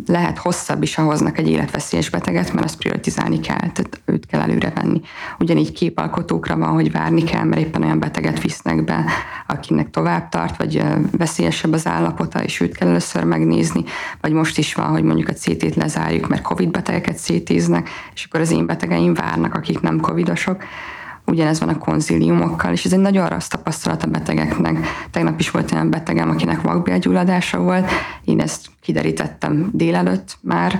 lehet hosszabb is, ha hoznak egy életveszélyes beteget, mert azt prioritizálni kell, tehát őt kell előre venni. Ugyanígy képalkotókra van, hogy várni kell, mert éppen olyan beteget visznek be, akinek tovább tart, vagy veszélyesebb az állapota, és őt kell először megnézni, vagy most is van, hogy mondjuk a CT-t lezárjuk, mert COVID betegeket CT-znek, és akkor az én betegeim várnak, akik nem covidosok ugyanez van a konziliumokkal, és ez egy nagyon rossz tapasztalat a betegeknek. Tegnap is volt olyan betegem, akinek vakbélgyulladása volt, én ezt kiderítettem délelőtt már,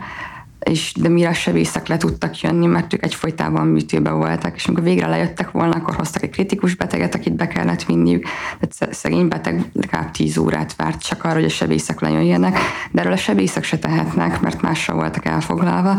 és de mire sebészek le tudtak jönni, mert ők egyfolytában műtőben voltak, és amikor végre lejöttek volna, akkor hoztak egy kritikus beteget, akit be kellett vinniük. Tehát szegény beteg legalább 10 órát várt csak arra, hogy a sebészek lejöjjenek, de erről a sebészek se tehetnek, mert mással voltak elfoglalva,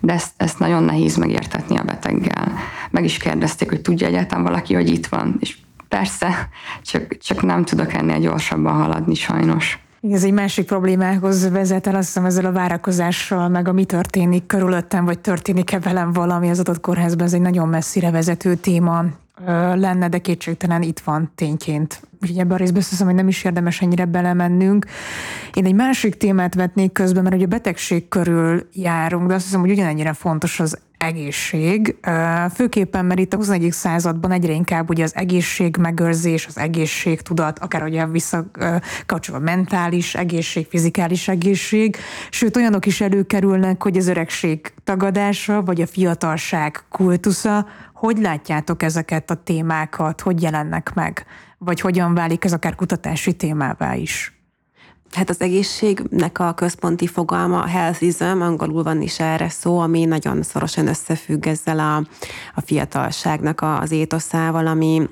de ezt, ezt nagyon nehéz megértetni a beteggel. Meg is kérdezték, hogy tudja egyáltalán valaki, hogy itt van, és persze, csak, csak nem tudok ennél gyorsabban haladni sajnos. Ez egy másik problémához vezet el, azt hiszem ezzel a várakozással, meg a mi történik körülöttem, vagy történik-e velem valami az adott kórházban, ez egy nagyon messzire vezető téma lenne, de kétségtelen itt van tényként. Úgyhogy ebben a részben azt hiszem, hogy nem is érdemes ennyire belemennünk. Én egy másik témát vetnék közben, mert ugye a betegség körül járunk, de azt hiszem, hogy ugyanennyire fontos az egészség, főképpen, mert itt a 21. században egyre inkább ugye az egészség megőrzés, az egészségtudat, akár ugye visszakapcsol a mentális egészség, fizikális egészség, sőt olyanok is előkerülnek, hogy az öregség tagadása, vagy a fiatalság kultusza, hogy látjátok ezeket a témákat, hogy jelennek meg, vagy hogyan válik ez akár kutatási témává is? Hát az egészségnek a központi fogalma healthism, angolul van is erre szó, ami nagyon szorosan összefügg ezzel a, a fiatalságnak az étoszával, ami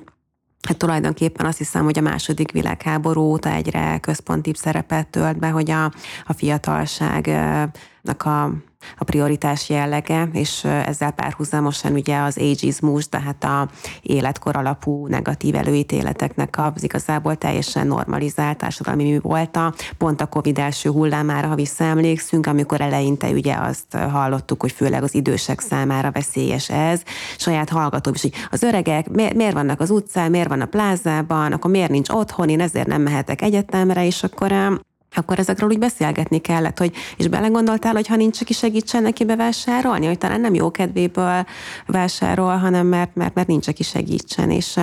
Hát tulajdonképpen azt hiszem, hogy a második világháború óta egyre központibb szerepet tölt be, hogy a, a fiatalságnak a a prioritás jellege, és ezzel párhuzamosan ugye az ageizmus, tehát a életkor alapú negatív előítéleteknek az igazából teljesen normalizált társadalmi mű volt a pont a Covid első hullámára, ha visszaemlékszünk, amikor eleinte ugye azt hallottuk, hogy főleg az idősek számára veszélyes ez. Saját hallgatók is, hogy az öregek miért, miért vannak az utcán, miért van a plázában, akkor miért nincs otthon, én ezért nem mehetek egyetemre, és akkor akkor ezekről úgy beszélgetni kellett, hogy és belegondoltál, hogy ha nincs, aki segítsen neki bevásárolni, hogy talán nem jó kedvéből vásárol, hanem mert, mert, mert nincs, aki segítsen, és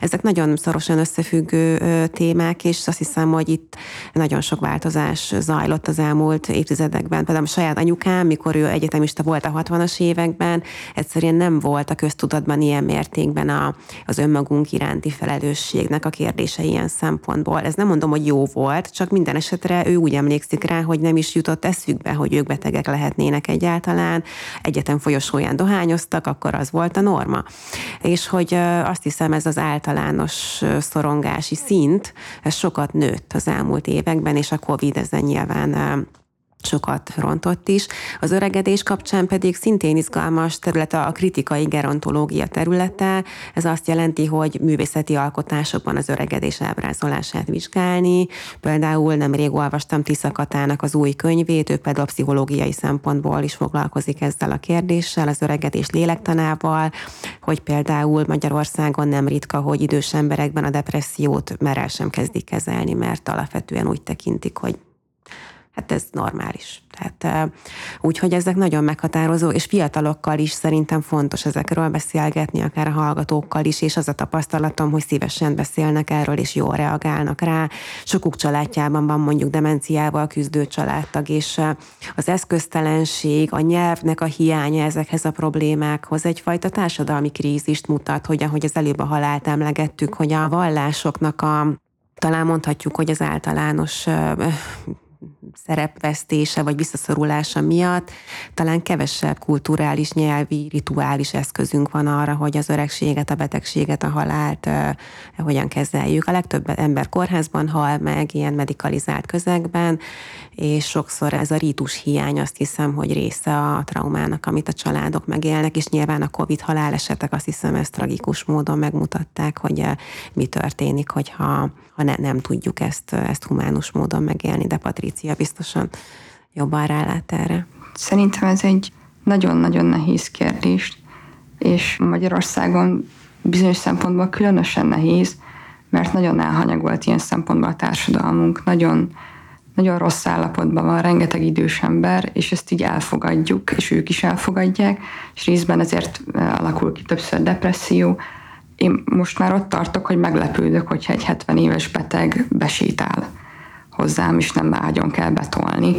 ezek nagyon szorosan összefüggő témák, és azt hiszem, hogy itt nagyon sok változás zajlott az elmúlt évtizedekben. Például a saját anyukám, mikor ő egyetemista volt a 60-as években, egyszerűen nem volt a köztudatban ilyen mértékben a, az önmagunk iránti felelősségnek a kérdése ilyen szempontból. Ez nem mondom, hogy jó volt, csak minden esetre esetre ő úgy emlékszik rá, hogy nem is jutott eszükbe, hogy ők betegek lehetnének egyáltalán, egyetem folyosóján dohányoztak, akkor az volt a norma. És hogy azt hiszem ez az általános szorongási szint, ez sokat nőtt az elmúlt években, és a Covid ezen nyilván sokat rontott is. Az öregedés kapcsán pedig szintén izgalmas terület a kritikai gerontológia területe. Ez azt jelenti, hogy művészeti alkotásokban az öregedés ábrázolását vizsgálni. Például nemrég olvastam Tisza Katának az új könyvét, ő például pszichológiai szempontból is foglalkozik ezzel a kérdéssel, az öregedés lélektanával, hogy például Magyarországon nem ritka, hogy idős emberekben a depressziót merel sem kezdik kezelni, mert alapvetően úgy tekintik, hogy hát ez normális. Tehát úgyhogy ezek nagyon meghatározó, és fiatalokkal is szerintem fontos ezekről beszélgetni, akár a hallgatókkal is, és az a tapasztalatom, hogy szívesen beszélnek erről, és jól reagálnak rá. Sokuk családjában van mondjuk demenciával küzdő családtag, és az eszköztelenség, a nyelvnek a hiánya ezekhez a problémákhoz egyfajta társadalmi krízist mutat, hogy ahogy az előbb a halált emlegettük, hogy a vallásoknak a talán mondhatjuk, hogy az általános szerepvesztése vagy visszaszorulása miatt talán kevesebb kulturális, nyelvi, rituális eszközünk van arra, hogy az öregséget, a betegséget, a halált uh, hogyan kezeljük. A legtöbb ember kórházban hal meg, ilyen medikalizált közegben, és sokszor ez a rítus hiány azt hiszem, hogy része a traumának, amit a családok megélnek, és nyilván a Covid halálesetek azt hiszem ezt tragikus módon megmutatták, hogy mi történik, hogyha ha ne, nem tudjuk ezt, ezt humánus módon megélni, de Patricia biztosan. Jobban rálát erre. Szerintem ez egy nagyon-nagyon nehéz kérdés, és Magyarországon bizonyos szempontból különösen nehéz, mert nagyon elhanyagolt ilyen szempontból a társadalmunk, nagyon, nagyon rossz állapotban van rengeteg idős ember, és ezt így elfogadjuk, és ők is elfogadják, és részben ezért alakul ki többször depresszió, én most már ott tartok, hogy meglepődök, hogyha egy 70 éves beteg besétál hozzám, és nem ágyon kell betolni,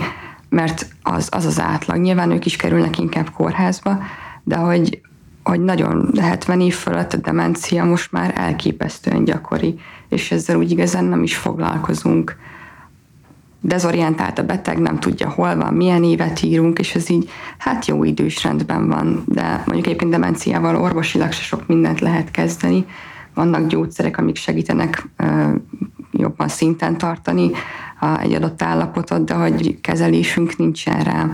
mert az, az az átlag. Nyilván ők is kerülnek inkább kórházba, de hogy, hogy nagyon 70 év fölött a demencia most már elképesztően gyakori, és ezzel úgy igazán nem is foglalkozunk dezorientált a beteg, nem tudja hol van, milyen évet írunk, és ez így hát jó idős rendben van, de mondjuk egyébként demenciával orvosilag se sok mindent lehet kezdeni. Vannak gyógyszerek, amik segítenek jobban szinten tartani egy adott állapotot, de hogy kezelésünk nincsen rá.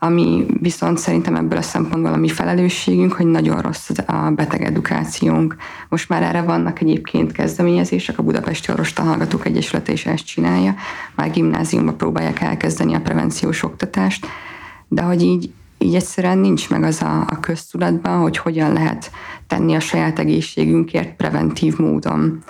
Ami viszont szerintem ebből a szempontból a mi felelősségünk, hogy nagyon rossz a beteg edukációnk. Most már erre vannak egyébként kezdeményezések, a Budapesti Orvosta Hallgatók Egyesülete is ezt csinálja, már gimnáziumban próbálják elkezdeni a prevenciós oktatást, de hogy így, így egyszerűen nincs meg az a, a köztudatban, hogy hogyan lehet tenni a saját egészségünkért preventív módon,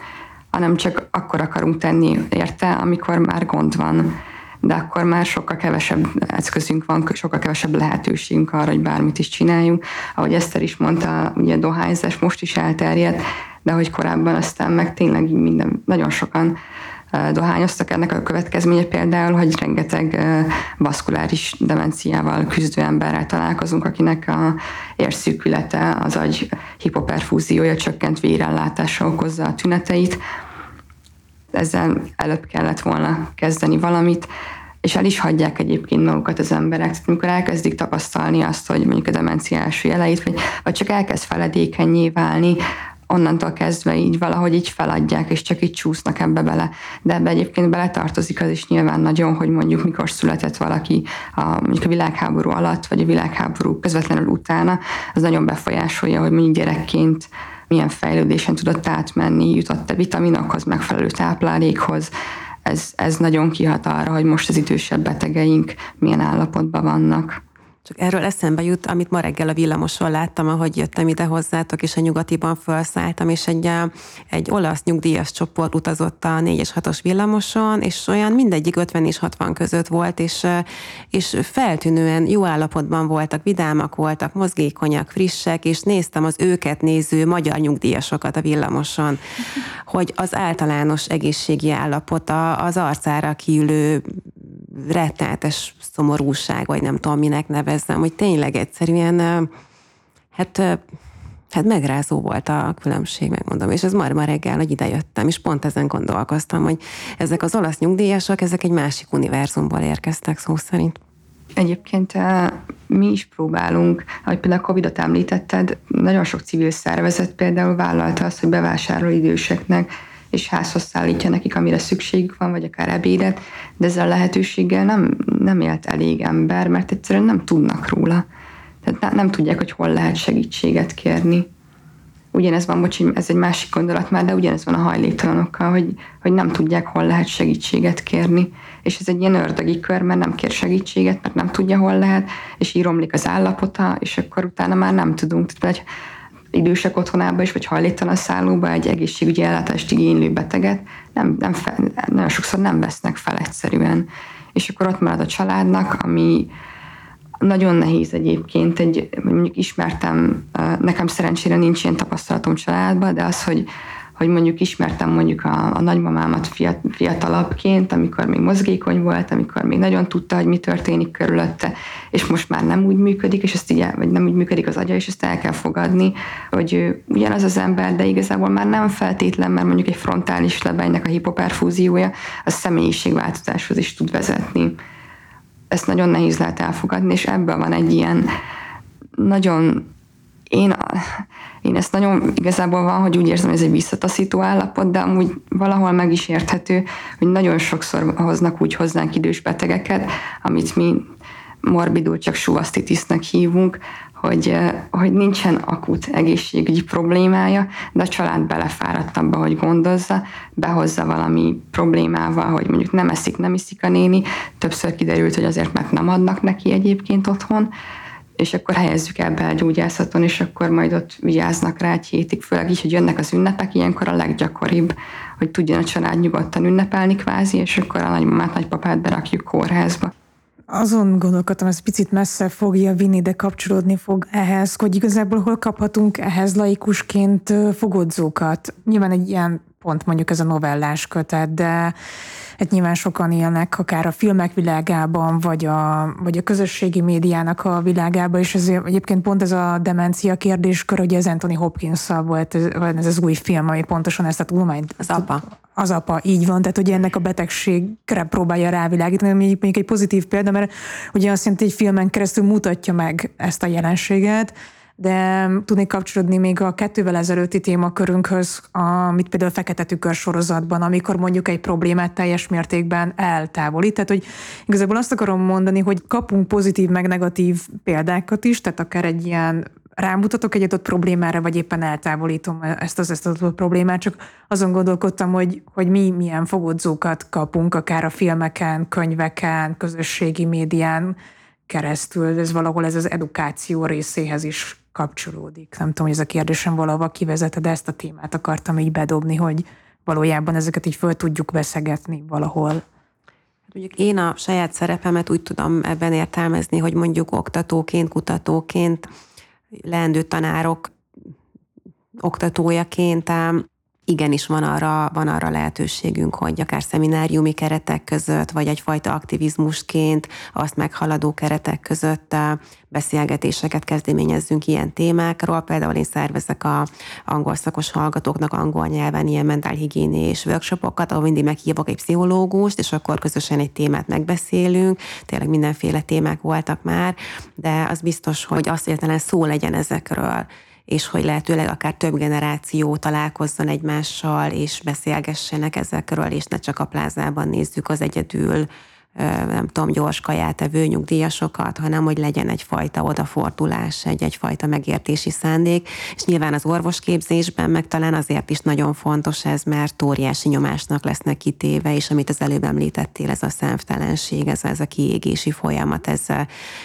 hanem csak akkor akarunk tenni érte, amikor már gond van de akkor már sokkal kevesebb eszközünk van, sokkal kevesebb lehetőségünk arra, hogy bármit is csináljunk. Ahogy Eszter is mondta, ugye a dohányzás most is elterjedt, de hogy korábban aztán meg tényleg minden, nagyon sokan dohányoztak. Ennek a következménye például, hogy rengeteg vaszkuláris demenciával küzdő emberrel találkozunk, akinek a érszűkülete, az agy hipoperfúziója, csökkent vérellátása okozza a tüneteit, ezzel előbb kellett volna kezdeni valamit, és el is hagyják egyébként magukat az emberek. Tehát amikor elkezdik tapasztalni azt, hogy mondjuk a demencia első jeleit, vagy, vagy csak elkezd feledékenyé válni, onnantól kezdve így valahogy így feladják, és csak így csúsznak ebbe bele. De ebbe egyébként beletartozik az is nyilván nagyon, hogy mondjuk mikor született valaki a, mondjuk a világháború alatt, vagy a világháború közvetlenül utána, az nagyon befolyásolja, hogy mondjuk gyerekként milyen fejlődésen tudott átmenni, jutott-e vitaminokhoz, megfelelő táplálékhoz, ez, ez nagyon kihat arra, hogy most az idősebb betegeink milyen állapotban vannak. Csak erről eszembe jut, amit ma reggel a villamoson láttam, ahogy jöttem ide hozzátok, és a nyugatiban felszálltam, és egy, egy olasz nyugdíjas csoport utazott a 4-es 6-os villamoson, és olyan mindegyik 50 és 60 között volt, és, és feltűnően jó állapotban voltak, vidámak voltak, mozgékonyak, frissek, és néztem az őket néző magyar nyugdíjasokat a villamoson, hogy az általános egészségi állapota, az arcára kiülő rettenetes szomorúság, vagy nem tudom, minek nevezzem, hogy tényleg egyszerűen, hát Hát megrázó volt a különbség, megmondom, és ez már ma reggel, hogy idejöttem, és pont ezen gondolkoztam, hogy ezek az olasz nyugdíjasok, ezek egy másik univerzumból érkeztek szó szerint. Egyébként mi is próbálunk, ahogy például a Covid-ot említetted, nagyon sok civil szervezet például vállalta azt, hogy bevásárol időseknek és házhoz szállítja nekik, amire szükségük van, vagy akár ebédet, de ezzel a lehetőséggel nem, nem élt elég ember, mert egyszerűen nem tudnak róla. Tehát nem, tudják, hogy hol lehet segítséget kérni. Ugyanez van, bocs, ez egy másik gondolat már, de ugyanez van a hajléktalanokkal, hogy, hogy nem tudják, hol lehet segítséget kérni. És ez egy ilyen ördögi kör, mert nem kér segítséget, mert nem tudja, hol lehet, és így romlik az állapota, és akkor utána már nem tudunk. Tehát idősek otthonába is, vagy hajléktalan szállóba egy egészségügyi ellátást igénylő beteget nem, nem fel, nagyon sokszor nem vesznek fel egyszerűen. És akkor ott marad a családnak, ami nagyon nehéz egyébként, egy, mondjuk ismertem, nekem szerencsére nincs ilyen tapasztalatom családban, de az, hogy, hogy mondjuk ismertem mondjuk a, a nagymamámat fiat, fiatalabbként, amikor még mozgékony volt, amikor még nagyon tudta, hogy mi történik körülötte, és most már nem úgy működik, és ezt így, vagy nem úgy működik az agya, és ezt el kell fogadni, hogy ő ugyanaz az ember, de igazából már nem feltétlen, mert mondjuk egy frontális lebegynek a hipoperfúziója, a személyiségváltozáshoz is tud vezetni. Ezt nagyon nehéz lehet elfogadni, és ebből van egy ilyen nagyon én, én ezt nagyon igazából van, hogy úgy érzem, hogy ez egy visszataszító állapot, de amúgy valahol meg is érthető, hogy nagyon sokszor hoznak úgy hozzánk idős betegeket, amit mi morbidul csak suvasztitisnak hívunk, hogy, hogy nincsen akut egészségügyi problémája, de a család belefáradt abba, hogy gondozza, behozza valami problémával, hogy mondjuk nem eszik, nem iszik a néni, többször kiderült, hogy azért, mert nem adnak neki egyébként otthon, és akkor helyezzük el be a gyógyászaton, és akkor majd ott vigyáznak rá egy hétig, főleg így, hogy jönnek az ünnepek, ilyenkor a leggyakoribb, hogy tudjon a család nyugodtan ünnepelni kvázi, és akkor a nagymamát, nagypapát berakjuk kórházba. Azon gondolkodtam, ez picit messze fogja vinni, de kapcsolódni fog ehhez, hogy igazából hol kaphatunk ehhez laikusként fogodzókat. Nyilván egy ilyen pont mondjuk ez a novellás kötet, de hát nyilván sokan élnek akár a filmek világában, vagy a, vagy a közösségi médiának a világában, és ezért egyébként pont ez a demencia kérdéskör, hogy ez Anthony hopkins volt ez, ez az új film, ami pontosan ezt a tudományt... Az apa. Az apa, így van, tehát hogy ennek a betegségre próbálja rávilágítani, ami mondjuk egy pozitív példa, mert ugye azt jelenti, hogy filmen keresztül mutatja meg ezt a jelenséget, de tudnék kapcsolódni még a kettővel ezelőtti témakörünkhöz, amit például a Fekete Tükör sorozatban, amikor mondjuk egy problémát teljes mértékben eltávolít. Tehát, hogy igazából azt akarom mondani, hogy kapunk pozitív meg negatív példákat is, tehát akár egy ilyen rámutatok egy adott problémára, vagy éppen eltávolítom ezt az ezt adott problémát, csak azon gondolkodtam, hogy, hogy mi milyen fogodzókat kapunk, akár a filmeken, könyveken, közösségi médián keresztül, ez valahol ez az edukáció részéhez is kapcsolódik. Nem tudom, hogy ez a kérdésem valahova kivezete, de ezt a témát akartam így bedobni, hogy valójában ezeket így föl tudjuk veszegetni valahol. Hát mondjuk én a saját szerepemet úgy tudom ebben értelmezni, hogy mondjuk oktatóként, kutatóként, leendő tanárok oktatójaként igenis van arra, van arra lehetőségünk, hogy akár szemináriumi keretek között, vagy egyfajta aktivizmusként, azt meghaladó keretek között beszélgetéseket kezdeményezzünk ilyen témákról. Például én szervezek a angol szakos hallgatóknak angol nyelven ilyen mentálhigiénés workshopokat, ahol mindig meghívok egy pszichológust, és akkor közösen egy témát megbeszélünk. Tényleg mindenféle témák voltak már, de az biztos, hogy azt értelen szó legyen ezekről és hogy lehetőleg akár több generáció találkozzon egymással, és beszélgessenek ezekről, és ne csak a plázában nézzük az egyedül nem tudom, gyors kaját evő nyugdíjasokat, hanem hogy legyen egyfajta odafordulás, egy, egyfajta megértési szándék, és nyilván az orvosképzésben meg talán azért is nagyon fontos ez, mert óriási nyomásnak lesznek kitéve, és amit az előbb említettél, ez a szemtelenség, ez, ez a kiégési folyamat, ez,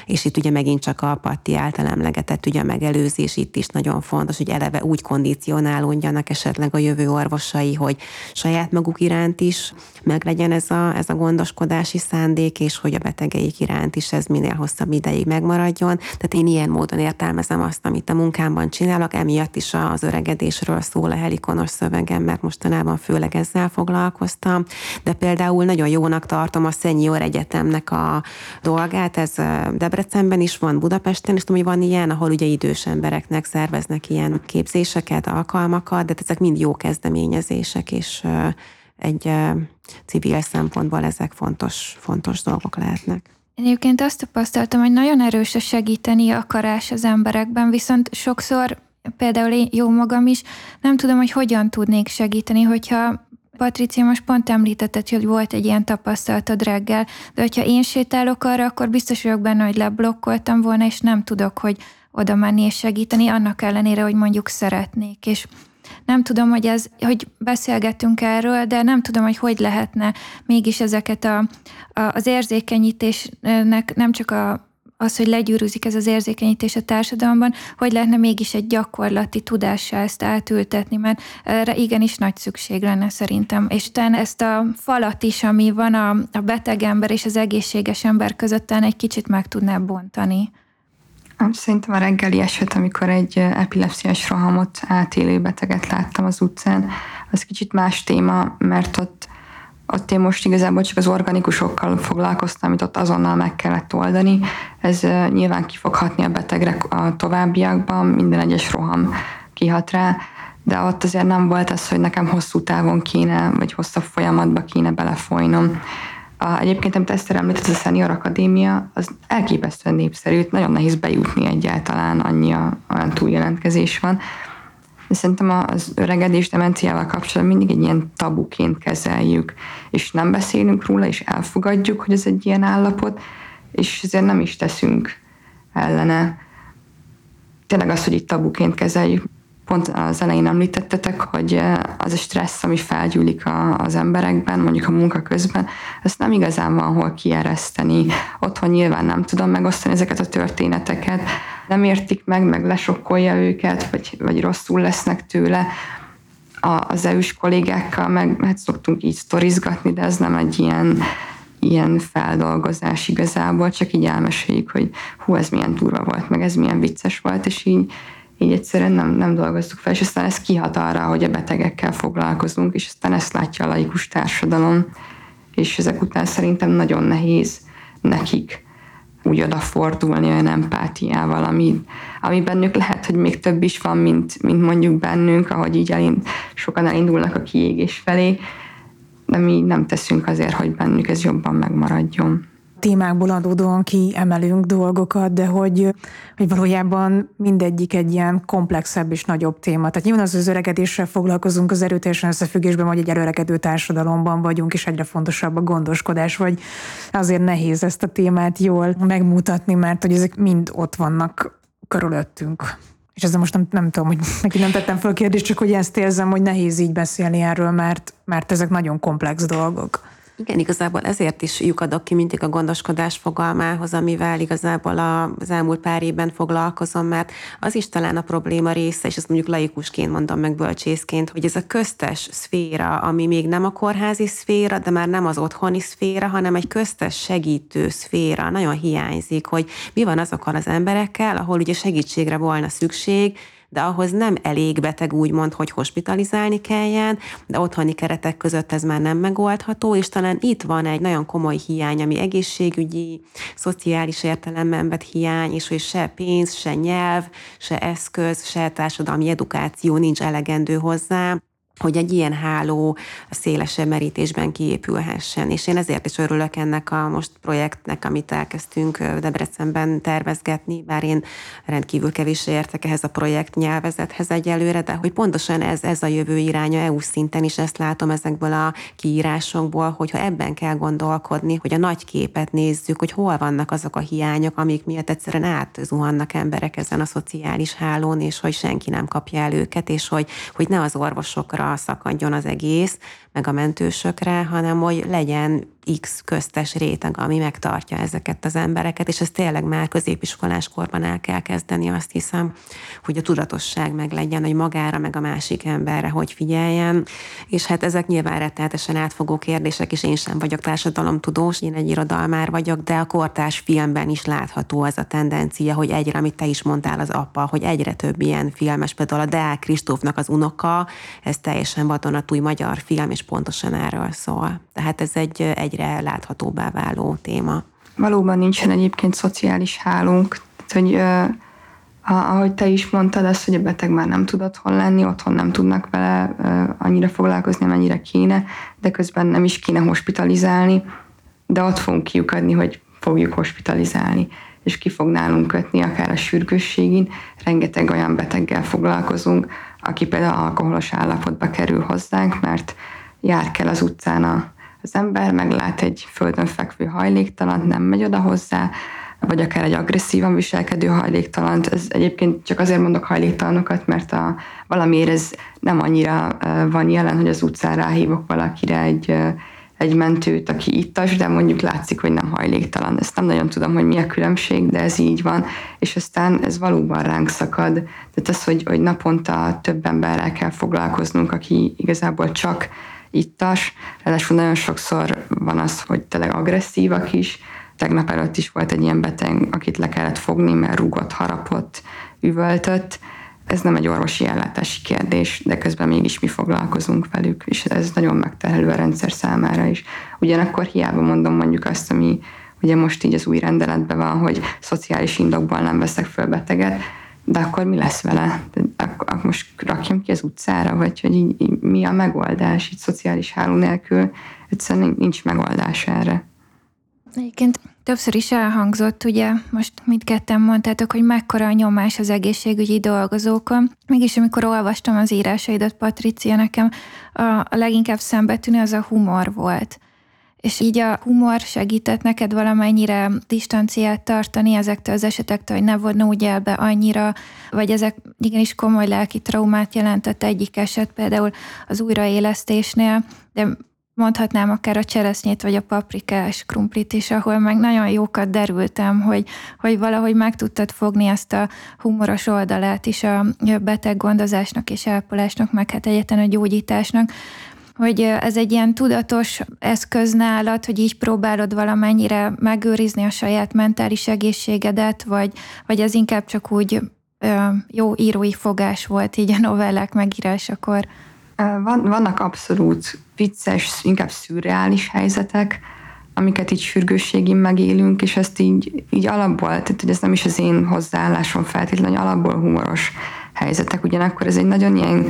és itt ugye megint csak a Patti által emlegetett ugye a megelőzés itt is nagyon fontos, hogy eleve úgy kondicionálódjanak esetleg a jövő orvosai, hogy saját maguk iránt is meg legyen ez a, ez a gondoskodási szándék, és hogy a betegeik iránt is ez minél hosszabb ideig megmaradjon. Tehát én ilyen módon értelmezem azt, amit a munkámban csinálok, emiatt is az öregedésről szól a helikonos szövegem, mert mostanában főleg ezzel foglalkoztam, de például nagyon jónak tartom a Senior Egyetemnek a dolgát, ez Debrecenben is van, Budapesten is tudom, hogy van ilyen, ahol ugye idős embereknek szerveznek ilyen képzéseket, alkalmakat, de ezek mind jó kezdeményezések, és egy civil szempontból ezek fontos, fontos dolgok lehetnek. Én egyébként azt tapasztaltam, hogy nagyon erős a segíteni akarás az emberekben, viszont sokszor, például én jó magam is, nem tudom, hogy hogyan tudnék segíteni, hogyha Patricia most pont említetted, hogy volt egy ilyen tapasztalatod reggel, de hogyha én sétálok arra, akkor biztos vagyok benne, hogy leblokkoltam volna, és nem tudok, hogy oda menni és segíteni, annak ellenére, hogy mondjuk szeretnék. És nem tudom, hogy ez, hogy beszélgettünk erről, de nem tudom, hogy hogy lehetne mégis ezeket a, a, az érzékenyítésnek nem csak a, az, hogy legyűrűzik ez az érzékenyítés a társadalomban, hogy lehetne mégis egy gyakorlati tudással ezt átültetni, mert erre igenis nagy szükség lenne szerintem. És talán ezt a falat is, ami van a, a beteg ember és az egészséges ember között, egy kicsit meg tudná bontani. Szerintem a reggeli eset, amikor egy epilepsziás rohamot átélő beteget láttam az utcán, az kicsit más téma, mert ott, ott én most igazából csak az organikusokkal foglalkoztam, amit ott azonnal meg kellett oldani. Ez nyilván ki fog hatni a betegre a továbbiakban, minden egyes roham kihat rá, de ott azért nem volt az, hogy nekem hosszú távon kéne, vagy hosszabb folyamatba kéne belefolynom. A, egyébként, amit Eszter említett, a Senior Akadémia, az elképesztően népszerű, nagyon nehéz bejutni egyáltalán, annyi a, olyan túljelentkezés van. De szerintem az öregedés demenciával kapcsolatban mindig egy ilyen tabuként kezeljük, és nem beszélünk róla, és elfogadjuk, hogy ez egy ilyen állapot, és ezért nem is teszünk ellene. Tényleg az, hogy itt tabuként kezeljük, pont az elején említettetek, hogy eh, az a stressz, ami felgyűlik a, az emberekben, mondjuk a munka közben, ezt nem igazán van hol kiereszteni. Otthon nyilván nem tudom megosztani ezeket a történeteket, nem értik meg, meg lesokkolja őket, vagy, vagy rosszul lesznek tőle. A, az EU-s kollégákkal meg hát szoktunk így sztorizgatni, de ez nem egy ilyen, ilyen feldolgozás igazából, csak így elmeséljük, hogy hú, ez milyen durva volt, meg ez milyen vicces volt, és így így egyszerűen nem, nem dolgoztuk fel, és aztán ez kihat arra, hogy a betegekkel foglalkozunk, és aztán ezt látja a laikus társadalom, és ezek után szerintem nagyon nehéz nekik úgy odafordulni olyan empátiával, ami, ami bennük lehet, hogy még több is van, mint, mint mondjuk bennünk, ahogy így elind, sokan elindulnak a kiégés felé, de mi nem teszünk azért, hogy bennük ez jobban megmaradjon témákból adódóan kiemelünk dolgokat, de hogy, hogy valójában mindegyik egy ilyen komplexebb és nagyobb téma. Tehát nyilván az, az öregedéssel foglalkozunk az erőteljesen összefüggésben, hogy egy előregedő társadalomban vagyunk, és egyre fontosabb a gondoskodás, vagy azért nehéz ezt a témát jól megmutatni, mert hogy ezek mind ott vannak körülöttünk. És ezzel most nem, nem tudom, hogy neki nem tettem fel kérdést, csak hogy ezt érzem, hogy nehéz így beszélni erről, mert, mert ezek nagyon komplex dolgok. Igen, igazából ezért is lyukadok ki mindig a gondoskodás fogalmához, amivel igazából az elmúlt pár évben foglalkozom, mert az is talán a probléma része, és ezt mondjuk laikusként mondom meg bölcsészként, hogy ez a köztes szféra, ami még nem a kórházi szféra, de már nem az otthoni szféra, hanem egy köztes segítő szféra, nagyon hiányzik, hogy mi van azokkal az emberekkel, ahol ugye segítségre volna szükség, de ahhoz nem elég beteg úgymond, hogy hospitalizálni kelljen, de otthoni keretek között ez már nem megoldható, és talán itt van egy nagyon komoly hiány, ami egészségügyi, szociális értelemben vett hiány, és hogy se pénz, se nyelv, se eszköz, se társadalmi edukáció nincs elegendő hozzá hogy egy ilyen háló szélesebb merítésben kiépülhessen. És én ezért is örülök ennek a most projektnek, amit elkezdtünk Debrecenben tervezgetni, bár én rendkívül kevés értek ehhez a projekt nyelvezethez egyelőre, de hogy pontosan ez, ez a jövő iránya EU szinten is ezt látom ezekből a kiírásokból, hogyha ebben kell gondolkodni, hogy a nagy képet nézzük, hogy hol vannak azok a hiányok, amik miatt egyszerűen átzuhannak emberek ezen a szociális hálón, és hogy senki nem kapja el őket, és hogy, hogy ne az orvosokra szakadjon az egész, meg a mentősökre, hanem hogy legyen X köztes réteg, ami megtartja ezeket az embereket, és ez tényleg már középiskolás korban el kell kezdeni, azt hiszem, hogy a tudatosság meg legyen, hogy magára, meg a másik emberre, hogy figyeljen. És hát ezek nyilván rettenetesen átfogó kérdések, és én sem vagyok társadalomtudós, én egy irodalmár vagyok, de a kortárs filmben is látható az a tendencia, hogy egyre, amit te is mondtál az apa, hogy egyre több ilyen filmes, például a Deák Kristófnak az unoka, ez teljesen vadonatúj magyar film, és pontosan erről szól. Tehát ez egy, egyre láthatóbbá váló téma. Valóban nincsen egyébként szociális hálunk, tehát, hogy ahogy te is mondtad, azt, hogy a beteg már nem tud otthon lenni, otthon nem tudnak vele annyira foglalkozni, amennyire kéne, de közben nem is kéne hospitalizálni, de ott fogunk kiukadni, hogy fogjuk hospitalizálni, és ki fog nálunk kötni, akár a sürgősségén. Rengeteg olyan beteggel foglalkozunk, aki például alkoholos állapotba kerül hozzánk, mert jár kell az utcán az ember, meglát egy földön fekvő hajléktalant, nem megy oda hozzá, vagy akár egy agresszívan viselkedő hajléktalant. Ez egyébként csak azért mondok hajléktalanokat, mert a, valamiért ez nem annyira van jelen, hogy az utcán ráhívok valakire egy, egy mentőt, aki ittas, de mondjuk látszik, hogy nem hajléktalan. Ezt nem nagyon tudom, hogy mi a különbség, de ez így van. És aztán ez valóban ránk szakad. Tehát az, hogy, hogy naponta több emberrel kell foglalkoznunk, aki igazából csak ittas, ráadásul nagyon sokszor van az, hogy tényleg agresszívak is, Tegnap előtt is volt egy ilyen beteg, akit le kellett fogni, mert rúgott, harapott, üvöltött. Ez nem egy orvosi ellátási kérdés, de közben mégis mi foglalkozunk velük, és ez nagyon megterhelő a rendszer számára is. Ugyanakkor hiába mondom mondjuk azt, ami ugye most így az új rendeletben van, hogy szociális indokból nem veszek föl beteget, de akkor mi lesz vele? Akkor most rakjam ki az utcára, vagy hogy így, így, mi a megoldás? Így szociális háló nélkül egyszerűen nincs megoldás erre. Egyébként többször is elhangzott, ugye most mindketten mondtátok, hogy mekkora a nyomás az egészségügyi dolgozókon. Mégis amikor olvastam az írásaidat, Patricia, nekem a, a leginkább szembetűnő az a humor volt. És így a humor segített neked valamennyire distanciát tartani ezektől az esetektől, hogy ne úgy el be annyira, vagy ezek igenis komoly lelki traumát jelentett egyik eset, például az újraélesztésnél, de mondhatnám akár a cseresznyét, vagy a paprikás krumplit is, ahol meg nagyon jókat derültem, hogy, hogy valahogy meg tudtad fogni ezt a humoros oldalát is a beteg gondozásnak és ápolásnak, meg hát egyetlen a gyógyításnak, hogy ez egy ilyen tudatos eszköz nálad, hogy így próbálod valamennyire megőrizni a saját mentális egészségedet, vagy, vagy ez inkább csak úgy jó írói fogás volt így a novellák megírásakor? Van, vannak abszolút vicces, inkább szürreális helyzetek, amiket így sürgősségén megélünk, és ezt így, így alapból, tehát hogy ez nem is az én hozzáállásom feltétlenül, alapból humoros helyzetek. Ugyanakkor ez egy nagyon ilyen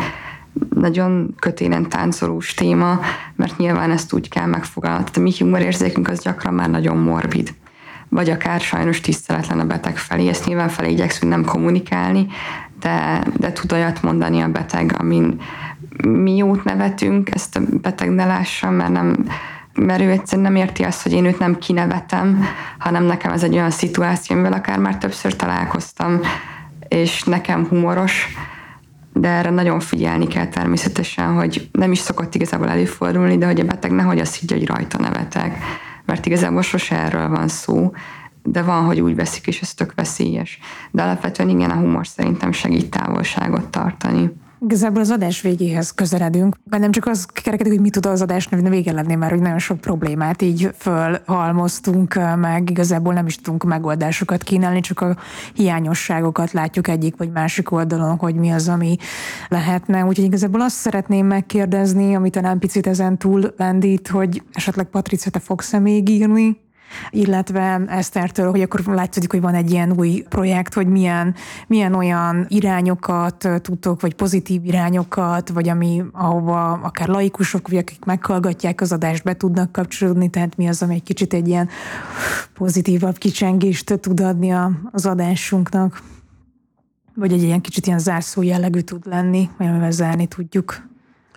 nagyon kötélen táncolós téma, mert nyilván ezt úgy kell megfogalmazni. A mi humorérzékünk az gyakran már nagyon morbid vagy akár sajnos tiszteletlen a beteg felé. Ezt nyilván felé igyekszünk nem kommunikálni, de, de tud olyat mondani a beteg, amin mi jót nevetünk, ezt a beteg ne lássa, mert nem, mert ő egyszerűen nem érti azt, hogy én őt nem kinevetem, hanem nekem ez egy olyan szituáció, amivel akár már többször találkoztam, és nekem humoros, de erre nagyon figyelni kell természetesen, hogy nem is szokott igazából előfordulni, de hogy a beteg nehogy azt higgye, hogy rajta nevetek, mert igazából sose erről van szó, de van, hogy úgy veszik, és ez tök veszélyes. De alapvetően igen, a humor szerintem segít távolságot tartani. Igazából az adás végéhez közeledünk, mert nem csak az kerekedik, hogy mit tud az adás vége lenni, mert hogy nagyon sok problémát így fölhalmoztunk meg, igazából nem is tudunk megoldásokat kínálni, csak a hiányosságokat látjuk egyik vagy másik oldalon, hogy mi az, ami lehetne. Úgyhogy igazából azt szeretném megkérdezni, amit talán picit ezen túl lendít, hogy esetleg Patricia, te fogsz-e még írni? Illetve Esztertől, hogy akkor látszik, hogy van egy ilyen új projekt, hogy milyen, milyen olyan irányokat tudtok, vagy pozitív irányokat, vagy ami, ahova akár laikusok, vagy akik meghallgatják az adást, be tudnak kapcsolódni, tehát mi az, ami egy kicsit egy ilyen pozitívabb kicsengést tud adni az adásunknak. Vagy egy ilyen kicsit ilyen zárszó jellegű tud lenni, amivel zárni tudjuk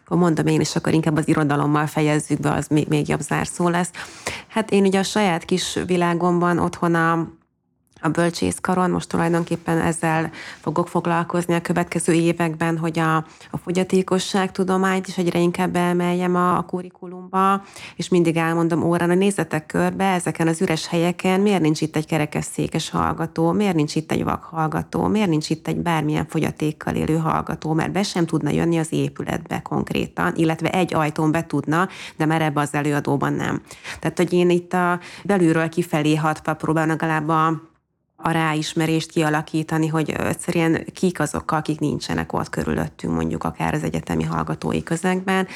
akkor mondom én, és akkor inkább az irodalommal fejezzük be, az még, még jobb zárszó lesz. Hát én ugye a saját kis világomban otthon a a bölcsészkaron. Most tulajdonképpen ezzel fogok foglalkozni a következő években, hogy a, a fogyatékosság tudományt is egyre inkább elmeljem a, a kurikulumba, és mindig elmondom órán, hogy nézzetek körbe ezeken az üres helyeken, miért nincs itt egy kerekesszékes hallgató, miért nincs itt egy vak hallgató, miért nincs itt egy bármilyen fogyatékkal élő hallgató, mert be sem tudna jönni az épületbe konkrétan, illetve egy ajtón be tudna, de már ebbe az előadóban nem. Tehát, hogy én itt a belülről kifelé hatva próbálom legalább a a ráismerést kialakítani, hogy egyszerűen kik azok, akik nincsenek ott körülöttünk, mondjuk akár az egyetemi hallgatói közegben.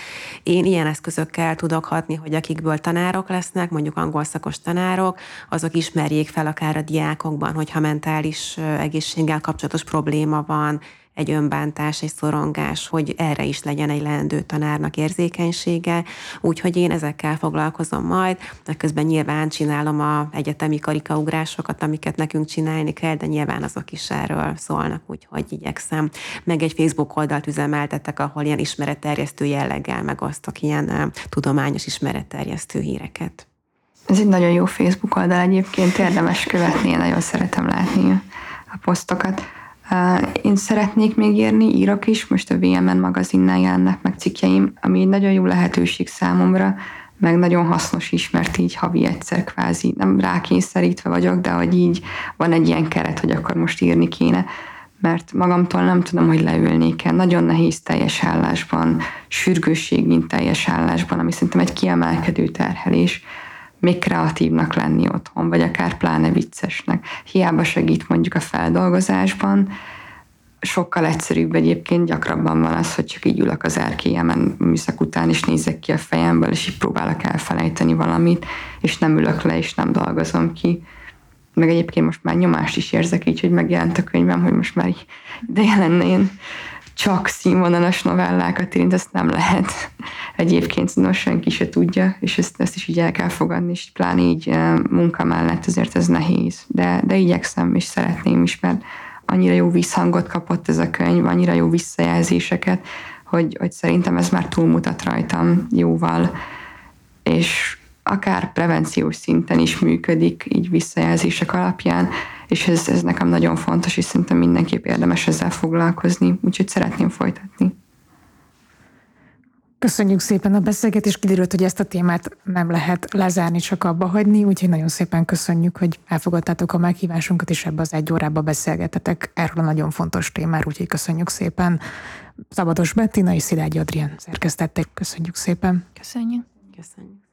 Én ilyen eszközökkel tudok hatni, hogy akikből tanárok lesznek, mondjuk angol szakos tanárok, azok ismerjék fel akár a diákokban, hogyha mentális egészséggel kapcsolatos probléma van, egy önbántás, egy szorongás, hogy erre is legyen egy leendő tanárnak érzékenysége, úgyhogy én ezekkel foglalkozom majd, de közben nyilván csinálom a egyetemi karikaugrásokat, amiket nekünk csinálni kell, de nyilván azok is erről szólnak, úgyhogy igyekszem. Meg egy Facebook oldalt üzemeltetek, ahol ilyen ismeretterjesztő jelleggel megosztok ilyen tudományos ismeretterjesztő híreket. Ez egy nagyon jó Facebook oldal egyébként, érdemes követni, én nagyon szeretem látni a posztokat. Én szeretnék még írni, írok is, most a VMN magazinnál jelennek meg cikkjeim, ami egy nagyon jó lehetőség számomra, meg nagyon hasznos is, mert így havi egyszer kvázi, nem rákényszerítve vagyok, de hogy így van egy ilyen keret, hogy akkor most írni kéne, mert magamtól nem tudom, hogy leülnék el. Nagyon nehéz teljes állásban, sürgősség, mint teljes állásban, ami szerintem egy kiemelkedő terhelés még kreatívnak lenni otthon, vagy akár pláne viccesnek. Hiába segít mondjuk a feldolgozásban, sokkal egyszerűbb egyébként, gyakrabban van az, hogy csak így ülök az erkélyemen műszak után, és nézek ki a fejemből, és így próbálok elfelejteni valamit, és nem ülök le, és nem dolgozom ki. Meg egyébként most már nyomást is érzek így, hogy megjelent a könyvem, hogy most már ideje lenne én csak színvonalas novellákat írni, ezt nem lehet. Egyébként no, senki se tudja, és ezt, ezt is így el kell fogadni, és pláne így eh, munka mellett azért ez nehéz. De, de igyekszem, és szeretném is, mert annyira jó visszhangot kapott ez a könyv, annyira jó visszajelzéseket, hogy, hogy szerintem ez már túlmutat rajtam jóval, és akár prevenciós szinten is működik, így visszajelzések alapján, és ez, ez nekem nagyon fontos, és szerintem mindenképp érdemes ezzel foglalkozni, úgyhogy szeretném folytatni. Köszönjük szépen a beszélgetést, kiderült, hogy ezt a témát nem lehet lezárni, csak abba hagyni, úgyhogy nagyon szépen köszönjük, hogy elfogadtátok a meghívásunkat, és ebbe az egy órába beszélgetetek erről a nagyon fontos témáról, úgyhogy köszönjük szépen. Szabados Bettina és Szilágyi Adrián szerkesztették. Köszönjük szépen. Köszönjük. Köszönjük.